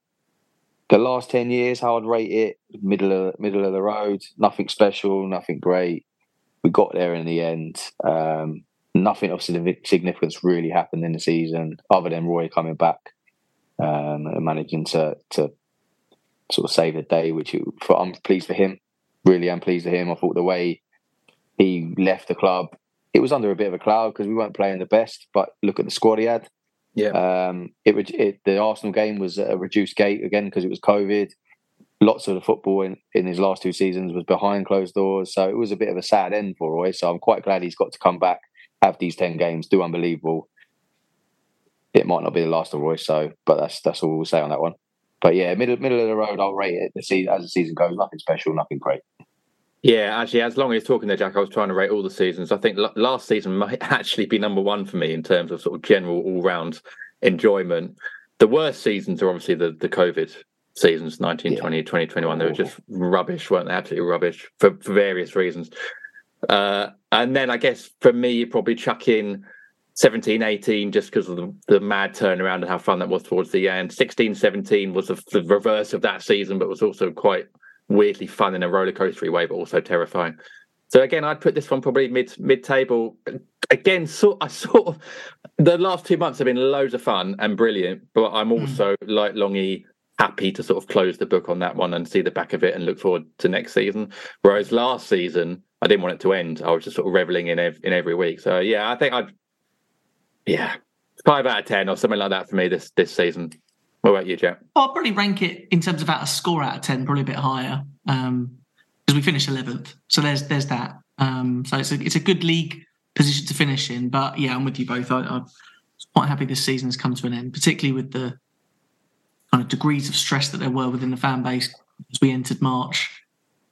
Speaker 5: the last ten years, how I'd rate it, middle of middle of the road, nothing special, nothing great. We got there in the end. Um, nothing of signific- significance really happened in the season, other than Roy coming back um, and managing to to sort of save the day. Which you, for, I'm pleased for him. Really, I'm pleased for him. I thought the way he left the club, it was under a bit of a cloud because we weren't playing the best. But look at the squad he had.
Speaker 3: Yeah.
Speaker 5: Um, it, it the Arsenal game was a reduced gate again because it was COVID. Lots of the football in, in his last two seasons was behind closed doors, so it was a bit of a sad end for Roy. So I'm quite glad he's got to come back, have these ten games, do unbelievable. It might not be the last of Roy, so but that's that's all we'll say on that one. But yeah, middle middle of the road, I'll rate it. The season, as the season goes, nothing special, nothing great.
Speaker 3: Yeah, actually, as long as you're talking there, Jack, I was trying to rate all the seasons. I think l- last season might actually be number one for me in terms of sort of general all round enjoyment. The worst seasons are obviously the the COVID seasons 19, 20, 2021. They were just rubbish, weren't they? Absolutely rubbish for, for various reasons. Uh, and then I guess for me, you probably chuck in 17, 18, just because of the, the, mad turnaround and how fun that was towards the end. 16, 17 was the, the reverse of that season, but was also quite weirdly fun in a roller coastery way, but also terrifying. So again, I'd put this one probably mid mid table. Again, sort I sort of the last two months have been loads of fun and brilliant, but I'm hmm. also mm. like Longy happy to sort of close the book on that one and see the back of it and look forward to next season. Whereas last season, I didn't want it to end. I was just sort of reveling in ev- in every week. So yeah, I think I'd yeah five out of ten or something like that for me this this season. What about you, Jack?
Speaker 4: I'll probably rank it in terms of about a score out of ten, probably a bit higher. Um, because we finished eleventh. So there's there's that. Um, so it's a it's a good league position to finish in. But yeah, I'm with you both. I, I'm quite happy this season has come to an end, particularly with the kind of degrees of stress that there were within the fan base as we entered March.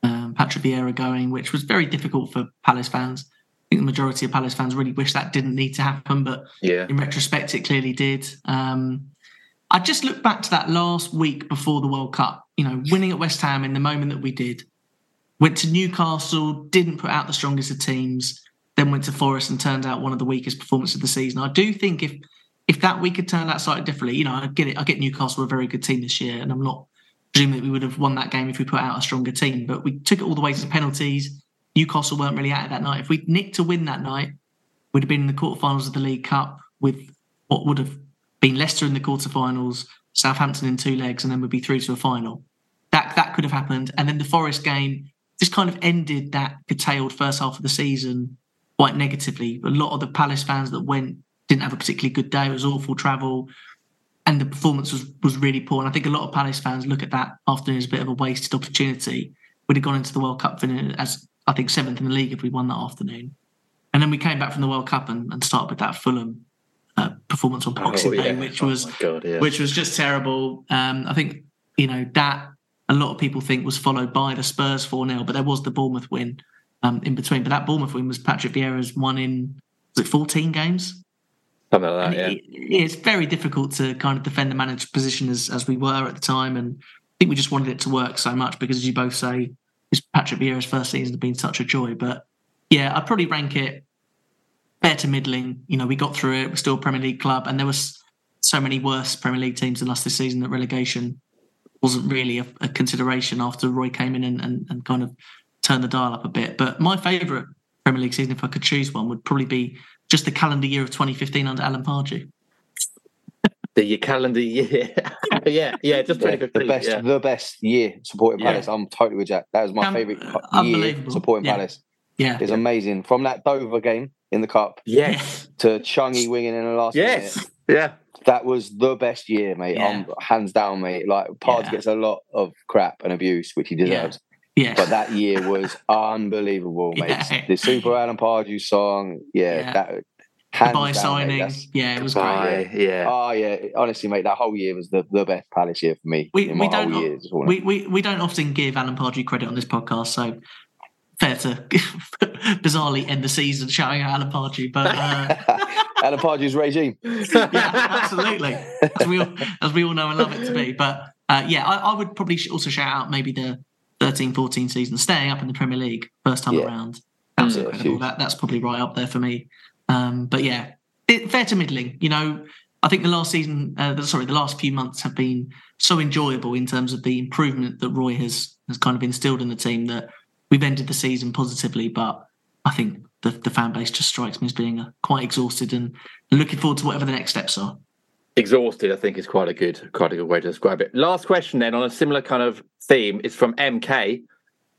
Speaker 4: Um, Patrick Vieira going, which was very difficult for Palace fans. I think the majority of Palace fans really wish that didn't need to happen, but
Speaker 3: yeah.
Speaker 4: in retrospect, it clearly did. Um, I just look back to that last week before the World Cup. You know, winning at West Ham in the moment that we did, Went to Newcastle, didn't put out the strongest of teams, then went to Forest and turned out one of the weakest performances of the season. I do think if if that week had turned out slightly differently, you know, I get it. I get Newcastle were a very good team this year, and I'm not presuming that we would have won that game if we put out a stronger team. But we took it all the way to penalties. Newcastle weren't really at it that night. If we'd nicked to win that night, we'd have been in the quarterfinals of the League Cup with what would have been Leicester in the quarterfinals, Southampton in two legs, and then we'd be through to a final. That that could have happened. And then the Forest game, just kind of ended that curtailed first half of the season quite negatively. A lot of the Palace fans that went didn't have a particularly good day. It was awful travel, and the performance was was really poor. And I think a lot of Palace fans look at that afternoon as a bit of a wasted opportunity. We'd have gone into the World Cup as I think seventh in the league if we won that afternoon. And then we came back from the World Cup and, and started with that Fulham uh, performance on Boxing oh, yeah. Day, which oh was
Speaker 3: God, yeah.
Speaker 4: which was just terrible. Um, I think you know that a lot of people think was followed by the Spurs 4 0, but there was the Bournemouth win um, in between. But that Bournemouth win was Patrick Vieira's one in, was it 14 games?
Speaker 3: Something like that, yeah. It,
Speaker 4: it's very difficult to kind of defend the manager's position as, as we were at the time. And I think we just wanted it to work so much because, as you both say, it's Patrick Vieira's first season has been such a joy. But yeah, I'd probably rank it fair to middling. You know, we got through it. We're still a Premier League club, and there was so many worse Premier League teams than us this season that relegation wasn't really a, a consideration after Roy came in and, and, and, kind of turned the dial up a bit. But my favourite Premier League season, if I could choose one, would probably be just the calendar year of 2015 under Alan Pardew.
Speaker 3: The calendar year, yeah, yeah, just yeah,
Speaker 5: the best,
Speaker 3: yeah.
Speaker 5: the best year supporting Palace. I'm totally with Jack. That was my um, favourite year supporting
Speaker 4: yeah.
Speaker 5: Palace.
Speaker 4: Yeah,
Speaker 5: it's amazing. From that Dover game in the cup,
Speaker 3: yes,
Speaker 5: to Chungy winging in the last
Speaker 3: yes,
Speaker 5: minute.
Speaker 3: yeah,
Speaker 5: that was the best year, mate. Yeah. Um, hands down, mate. Like Pards yeah. gets a lot of crap and abuse, which he deserves.
Speaker 4: Yeah.
Speaker 5: But that year was unbelievable, mate. Yeah. The Super Alan Pardew song, yeah, that
Speaker 4: Goodbye signing. Mate, yeah, it was
Speaker 3: Goodbye, great. Yeah.
Speaker 5: Oh yeah. Honestly, mate, that whole year was the, the best Palace year for me.
Speaker 4: We, we don't years, we, we, we don't often give Alan Pardew credit on this podcast, so fair to bizarrely end the season shouting out Alan Pardew, but uh...
Speaker 5: Alan Pardew's regime.
Speaker 4: yeah, absolutely, as we all, as we all know and love it to be. But uh, yeah, I, I, would probably also shout out maybe the 13-14 season, staying up in the Premier League first time yeah. around. Absolutely yeah, that, that's probably right up there for me. Um, but yeah, it, fair to middling. You know, I think the last season, uh, sorry, the last few months have been so enjoyable in terms of the improvement that Roy has has kind of instilled in the team that we've ended the season positively, but I think the, the fan base just strikes me as being uh, quite exhausted and looking forward to whatever the next steps are.
Speaker 3: Exhausted, I think, is quite a good, quite a good way to describe it. Last question, then, on a similar kind of theme, is from MK.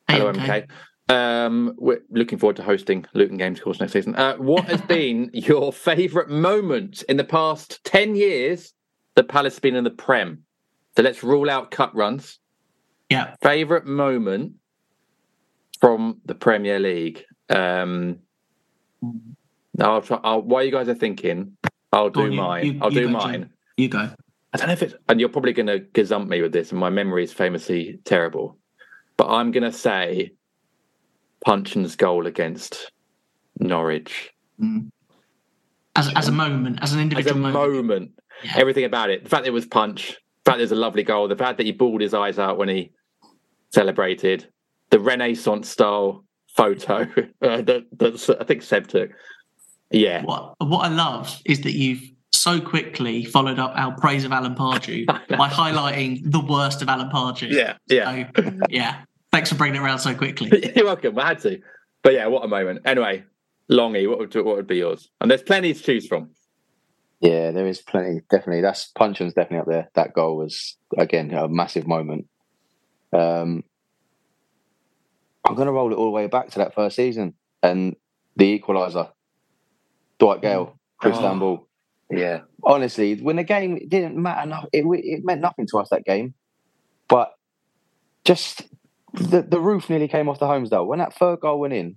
Speaker 3: Hello, MK. MK. Um, we're looking forward to hosting Luton Games, of course, next season. Uh, what has been your favourite moment in the past ten years that Palace has been in the Prem? So let's rule out cut runs.
Speaker 4: Yeah.
Speaker 3: Favourite moment from the Premier League. Um, I'll try. I'll, while you guys are thinking, I'll do mine. You, I'll you do mine. Jim.
Speaker 4: You go.
Speaker 3: I don't know if it's, and you're probably going to gazump me with this, and my memory is famously terrible. But I'm going to say Puncheon's goal against Norwich.
Speaker 4: Mm. As, as a moment, as an individual
Speaker 3: as a
Speaker 4: moment.
Speaker 3: moment. Yeah. Everything about it. The fact that it was Punch, the fact that there's a lovely goal. The fact that he bawled his eyes out when he celebrated. The Renaissance style photo uh, that that's I think Seb took. Yeah.
Speaker 4: What what I love is that you've so quickly followed up our praise of Alan Pardew by highlighting the worst of Alan Pardew.
Speaker 3: Yeah, yeah,
Speaker 4: so, yeah. Thanks for bringing it around so quickly.
Speaker 3: You're welcome. I had to, but yeah, what a moment. Anyway, Longy, what would what would be yours? And there's plenty to choose from.
Speaker 5: Yeah, there is plenty. Definitely, that's Puncheon's definitely up there. That goal was again a massive moment. Um, I'm going to roll it all the way back to that first season and the equaliser. Dwight mm. Gayle, Chris oh. Yeah, honestly, when the game didn't matter, enough, it it meant nothing to us that game, but just the the roof nearly came off the Holmesdale when that third goal went in.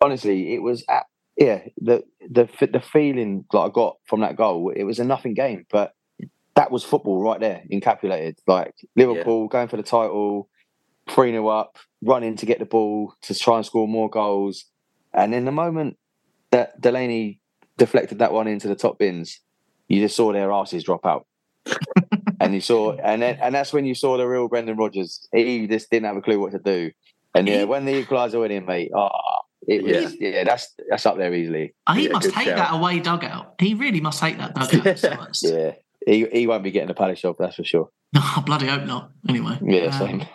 Speaker 5: Honestly, it was at, yeah the the the feeling that I got from that goal. It was a nothing game, but that was football right there, encapsulated. Like Liverpool yeah. going for the title, three 0 up, running to get the ball to try and score more goals, and in the moment that Delaney deflected that one into the top bins, you just saw their asses drop out. and you saw, and then, and that's when you saw the real Brendan Rodgers. He just didn't have a clue what to do. And yeah, when the equaliser went in, mate, oh, it was, yeah. yeah, that's that's up there easily.
Speaker 4: He
Speaker 5: yeah,
Speaker 4: must hate shout. that away dugout. He really must hate that dugout.
Speaker 5: yeah, he he won't be getting a palace job, that's for sure.
Speaker 4: No, bloody hope not. Anyway,
Speaker 5: yeah, um, same.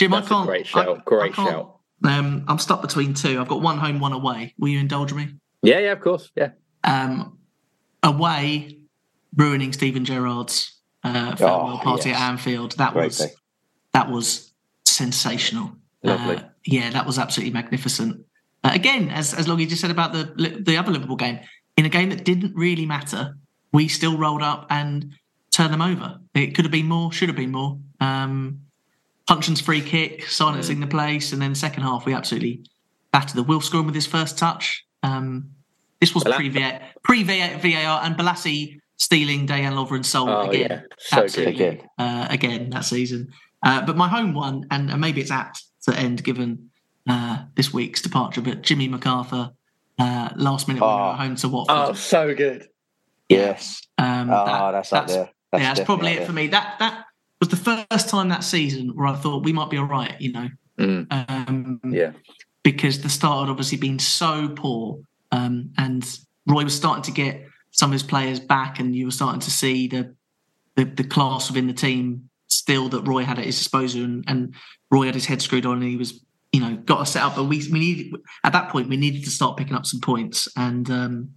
Speaker 4: Jim,
Speaker 3: that's
Speaker 4: I can't.
Speaker 3: great shout. I, great I shout.
Speaker 4: Um, I'm stuck between two. I've got one home, one away. Will you indulge me?
Speaker 3: Yeah, yeah, of course. Yeah.
Speaker 4: Um, away, ruining Steven Gerrard's uh, farewell oh, party yes. at Anfield. That Great was day. that was sensational.
Speaker 3: Lovely. Uh,
Speaker 4: yeah, that was absolutely magnificent. Uh, again, as as Longy just said about the the other Liverpool game, in a game that didn't really matter, we still rolled up and turned them over. It could have been more, should have been more. Um, Puncheon's free kick, silencing mm. the place, and then second half we absolutely battered the Wilf scoring with his first touch. Um, this was pre pre VAR and Bolasie stealing Dejan Lovren's soul
Speaker 3: oh,
Speaker 4: again.
Speaker 3: Yeah. So Absolutely. good
Speaker 4: again. Uh, again that season. Uh, but my home one, and, and, maybe it's apt to end given uh, this week's departure, but Jimmy McArthur, uh, last minute oh. home to Watford.
Speaker 3: Oh, so good.
Speaker 5: Yes.
Speaker 4: Um,
Speaker 5: oh, that, that's, that's, up there.
Speaker 4: That's yeah, that's probably it for me. That that was the first time that season where I thought we might be all right, you know.
Speaker 3: Mm.
Speaker 4: Um,
Speaker 3: yeah.
Speaker 4: Because the start had obviously been so poor um, and Roy was starting to get some of his players back, and you were starting to see the the, the class within the team still that Roy had at his disposal, and, and Roy had his head screwed on, and he was you know got us set up. But we we needed at that point we needed to start picking up some points, and um,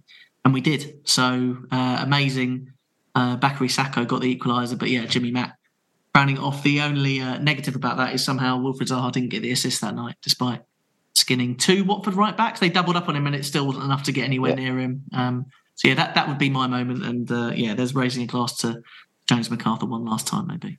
Speaker 4: and we did. So uh, amazing. Uh, Bakary Sakho got the equaliser, but yeah, Jimmy Mack rounding off. The only uh, negative about that is somehow Wilfried Zaha didn't get the assist that night, despite skinning two Watford right backs. They doubled up on him, and it still wasn't enough to get anywhere yeah. near him. Um, so yeah, that that would be my moment. And uh, yeah, there's raising a glass to James McArthur one last time, maybe.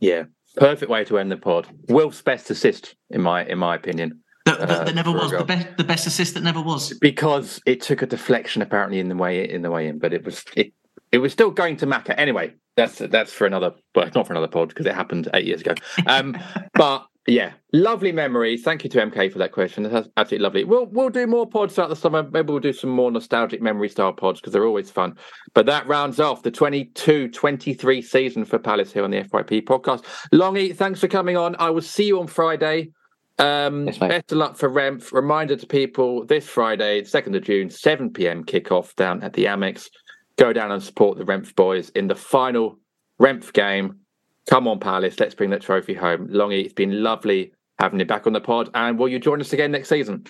Speaker 3: Yeah, perfect way to end the pod. Wilf's best assist, in my in my opinion.
Speaker 4: That, that, that uh, never was the best the best assist that never was
Speaker 3: because it took a deflection apparently in the way in the way in, but it was it it was still going to Macca anyway. That's that's for another, well, not for another pod because it happened eight years ago. Um, but yeah, lovely memory. Thank you to MK for that question. That's absolutely lovely. We'll we'll do more pods throughout the summer. Maybe we'll do some more nostalgic memory style pods because they're always fun. But that rounds off the 22-23 season for Palace here on the FYP podcast. Longy, thanks for coming on. I will see you on Friday. Um, yes, best of luck for REMF. Reminder to people this Friday, 2nd of June, 7 p.m. kickoff down at the Amex. Go down and support the REMF boys in the final REMF game Come on, Palace. Let's bring that trophy home. Longy, it's been lovely having you back on the pod. And will you join us again next season?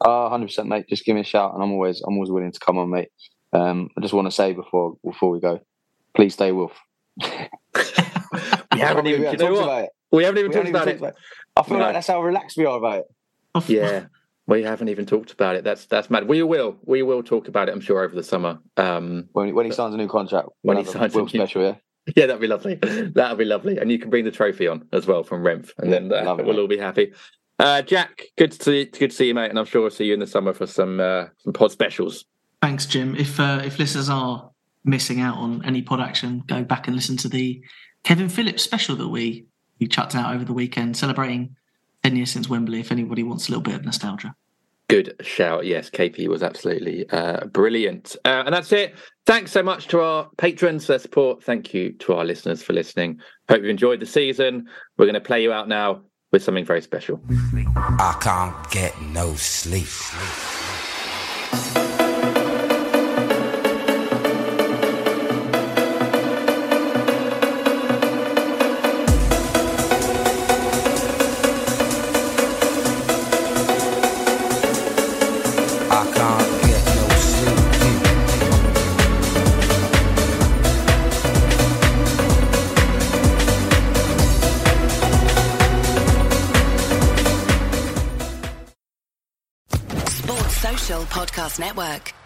Speaker 5: Uh, 100%, mate. Just give me a shout, and I'm always I'm always willing to come on, mate. Um, I just want to say before before we go, please stay Wilf.
Speaker 3: we haven't even, you know about it. We haven't even we talked haven't about, even it. about, it.
Speaker 5: I feel no. like that's how relaxed we are about
Speaker 3: it. yeah, we haven't even talked about it. That's that's mad. We will we will talk about it. I'm sure over the summer. Um,
Speaker 5: when when he signs a new contract,
Speaker 3: when he signs a new special, yeah. Yeah, that'd be lovely. That'd be lovely. And you can bring the trophy on as well from REMF, and then uh, we'll all be happy. Uh, Jack, good to see, good to see you, mate. And I'm sure I'll see you in the summer for some uh, some pod specials.
Speaker 4: Thanks, Jim. If uh, if listeners are missing out on any pod action, go back and listen to the Kevin Phillips special that we we chucked out over the weekend, celebrating ten years since Wembley. If anybody wants a little bit of nostalgia.
Speaker 3: Good shout. Yes, KP was absolutely uh, brilliant. Uh, and that's it. Thanks so much to our patrons for their support. Thank you to our listeners for listening. Hope you've enjoyed the season. We're going to play you out now with something very special.
Speaker 11: I can't get no sleep.
Speaker 1: Podcast Network.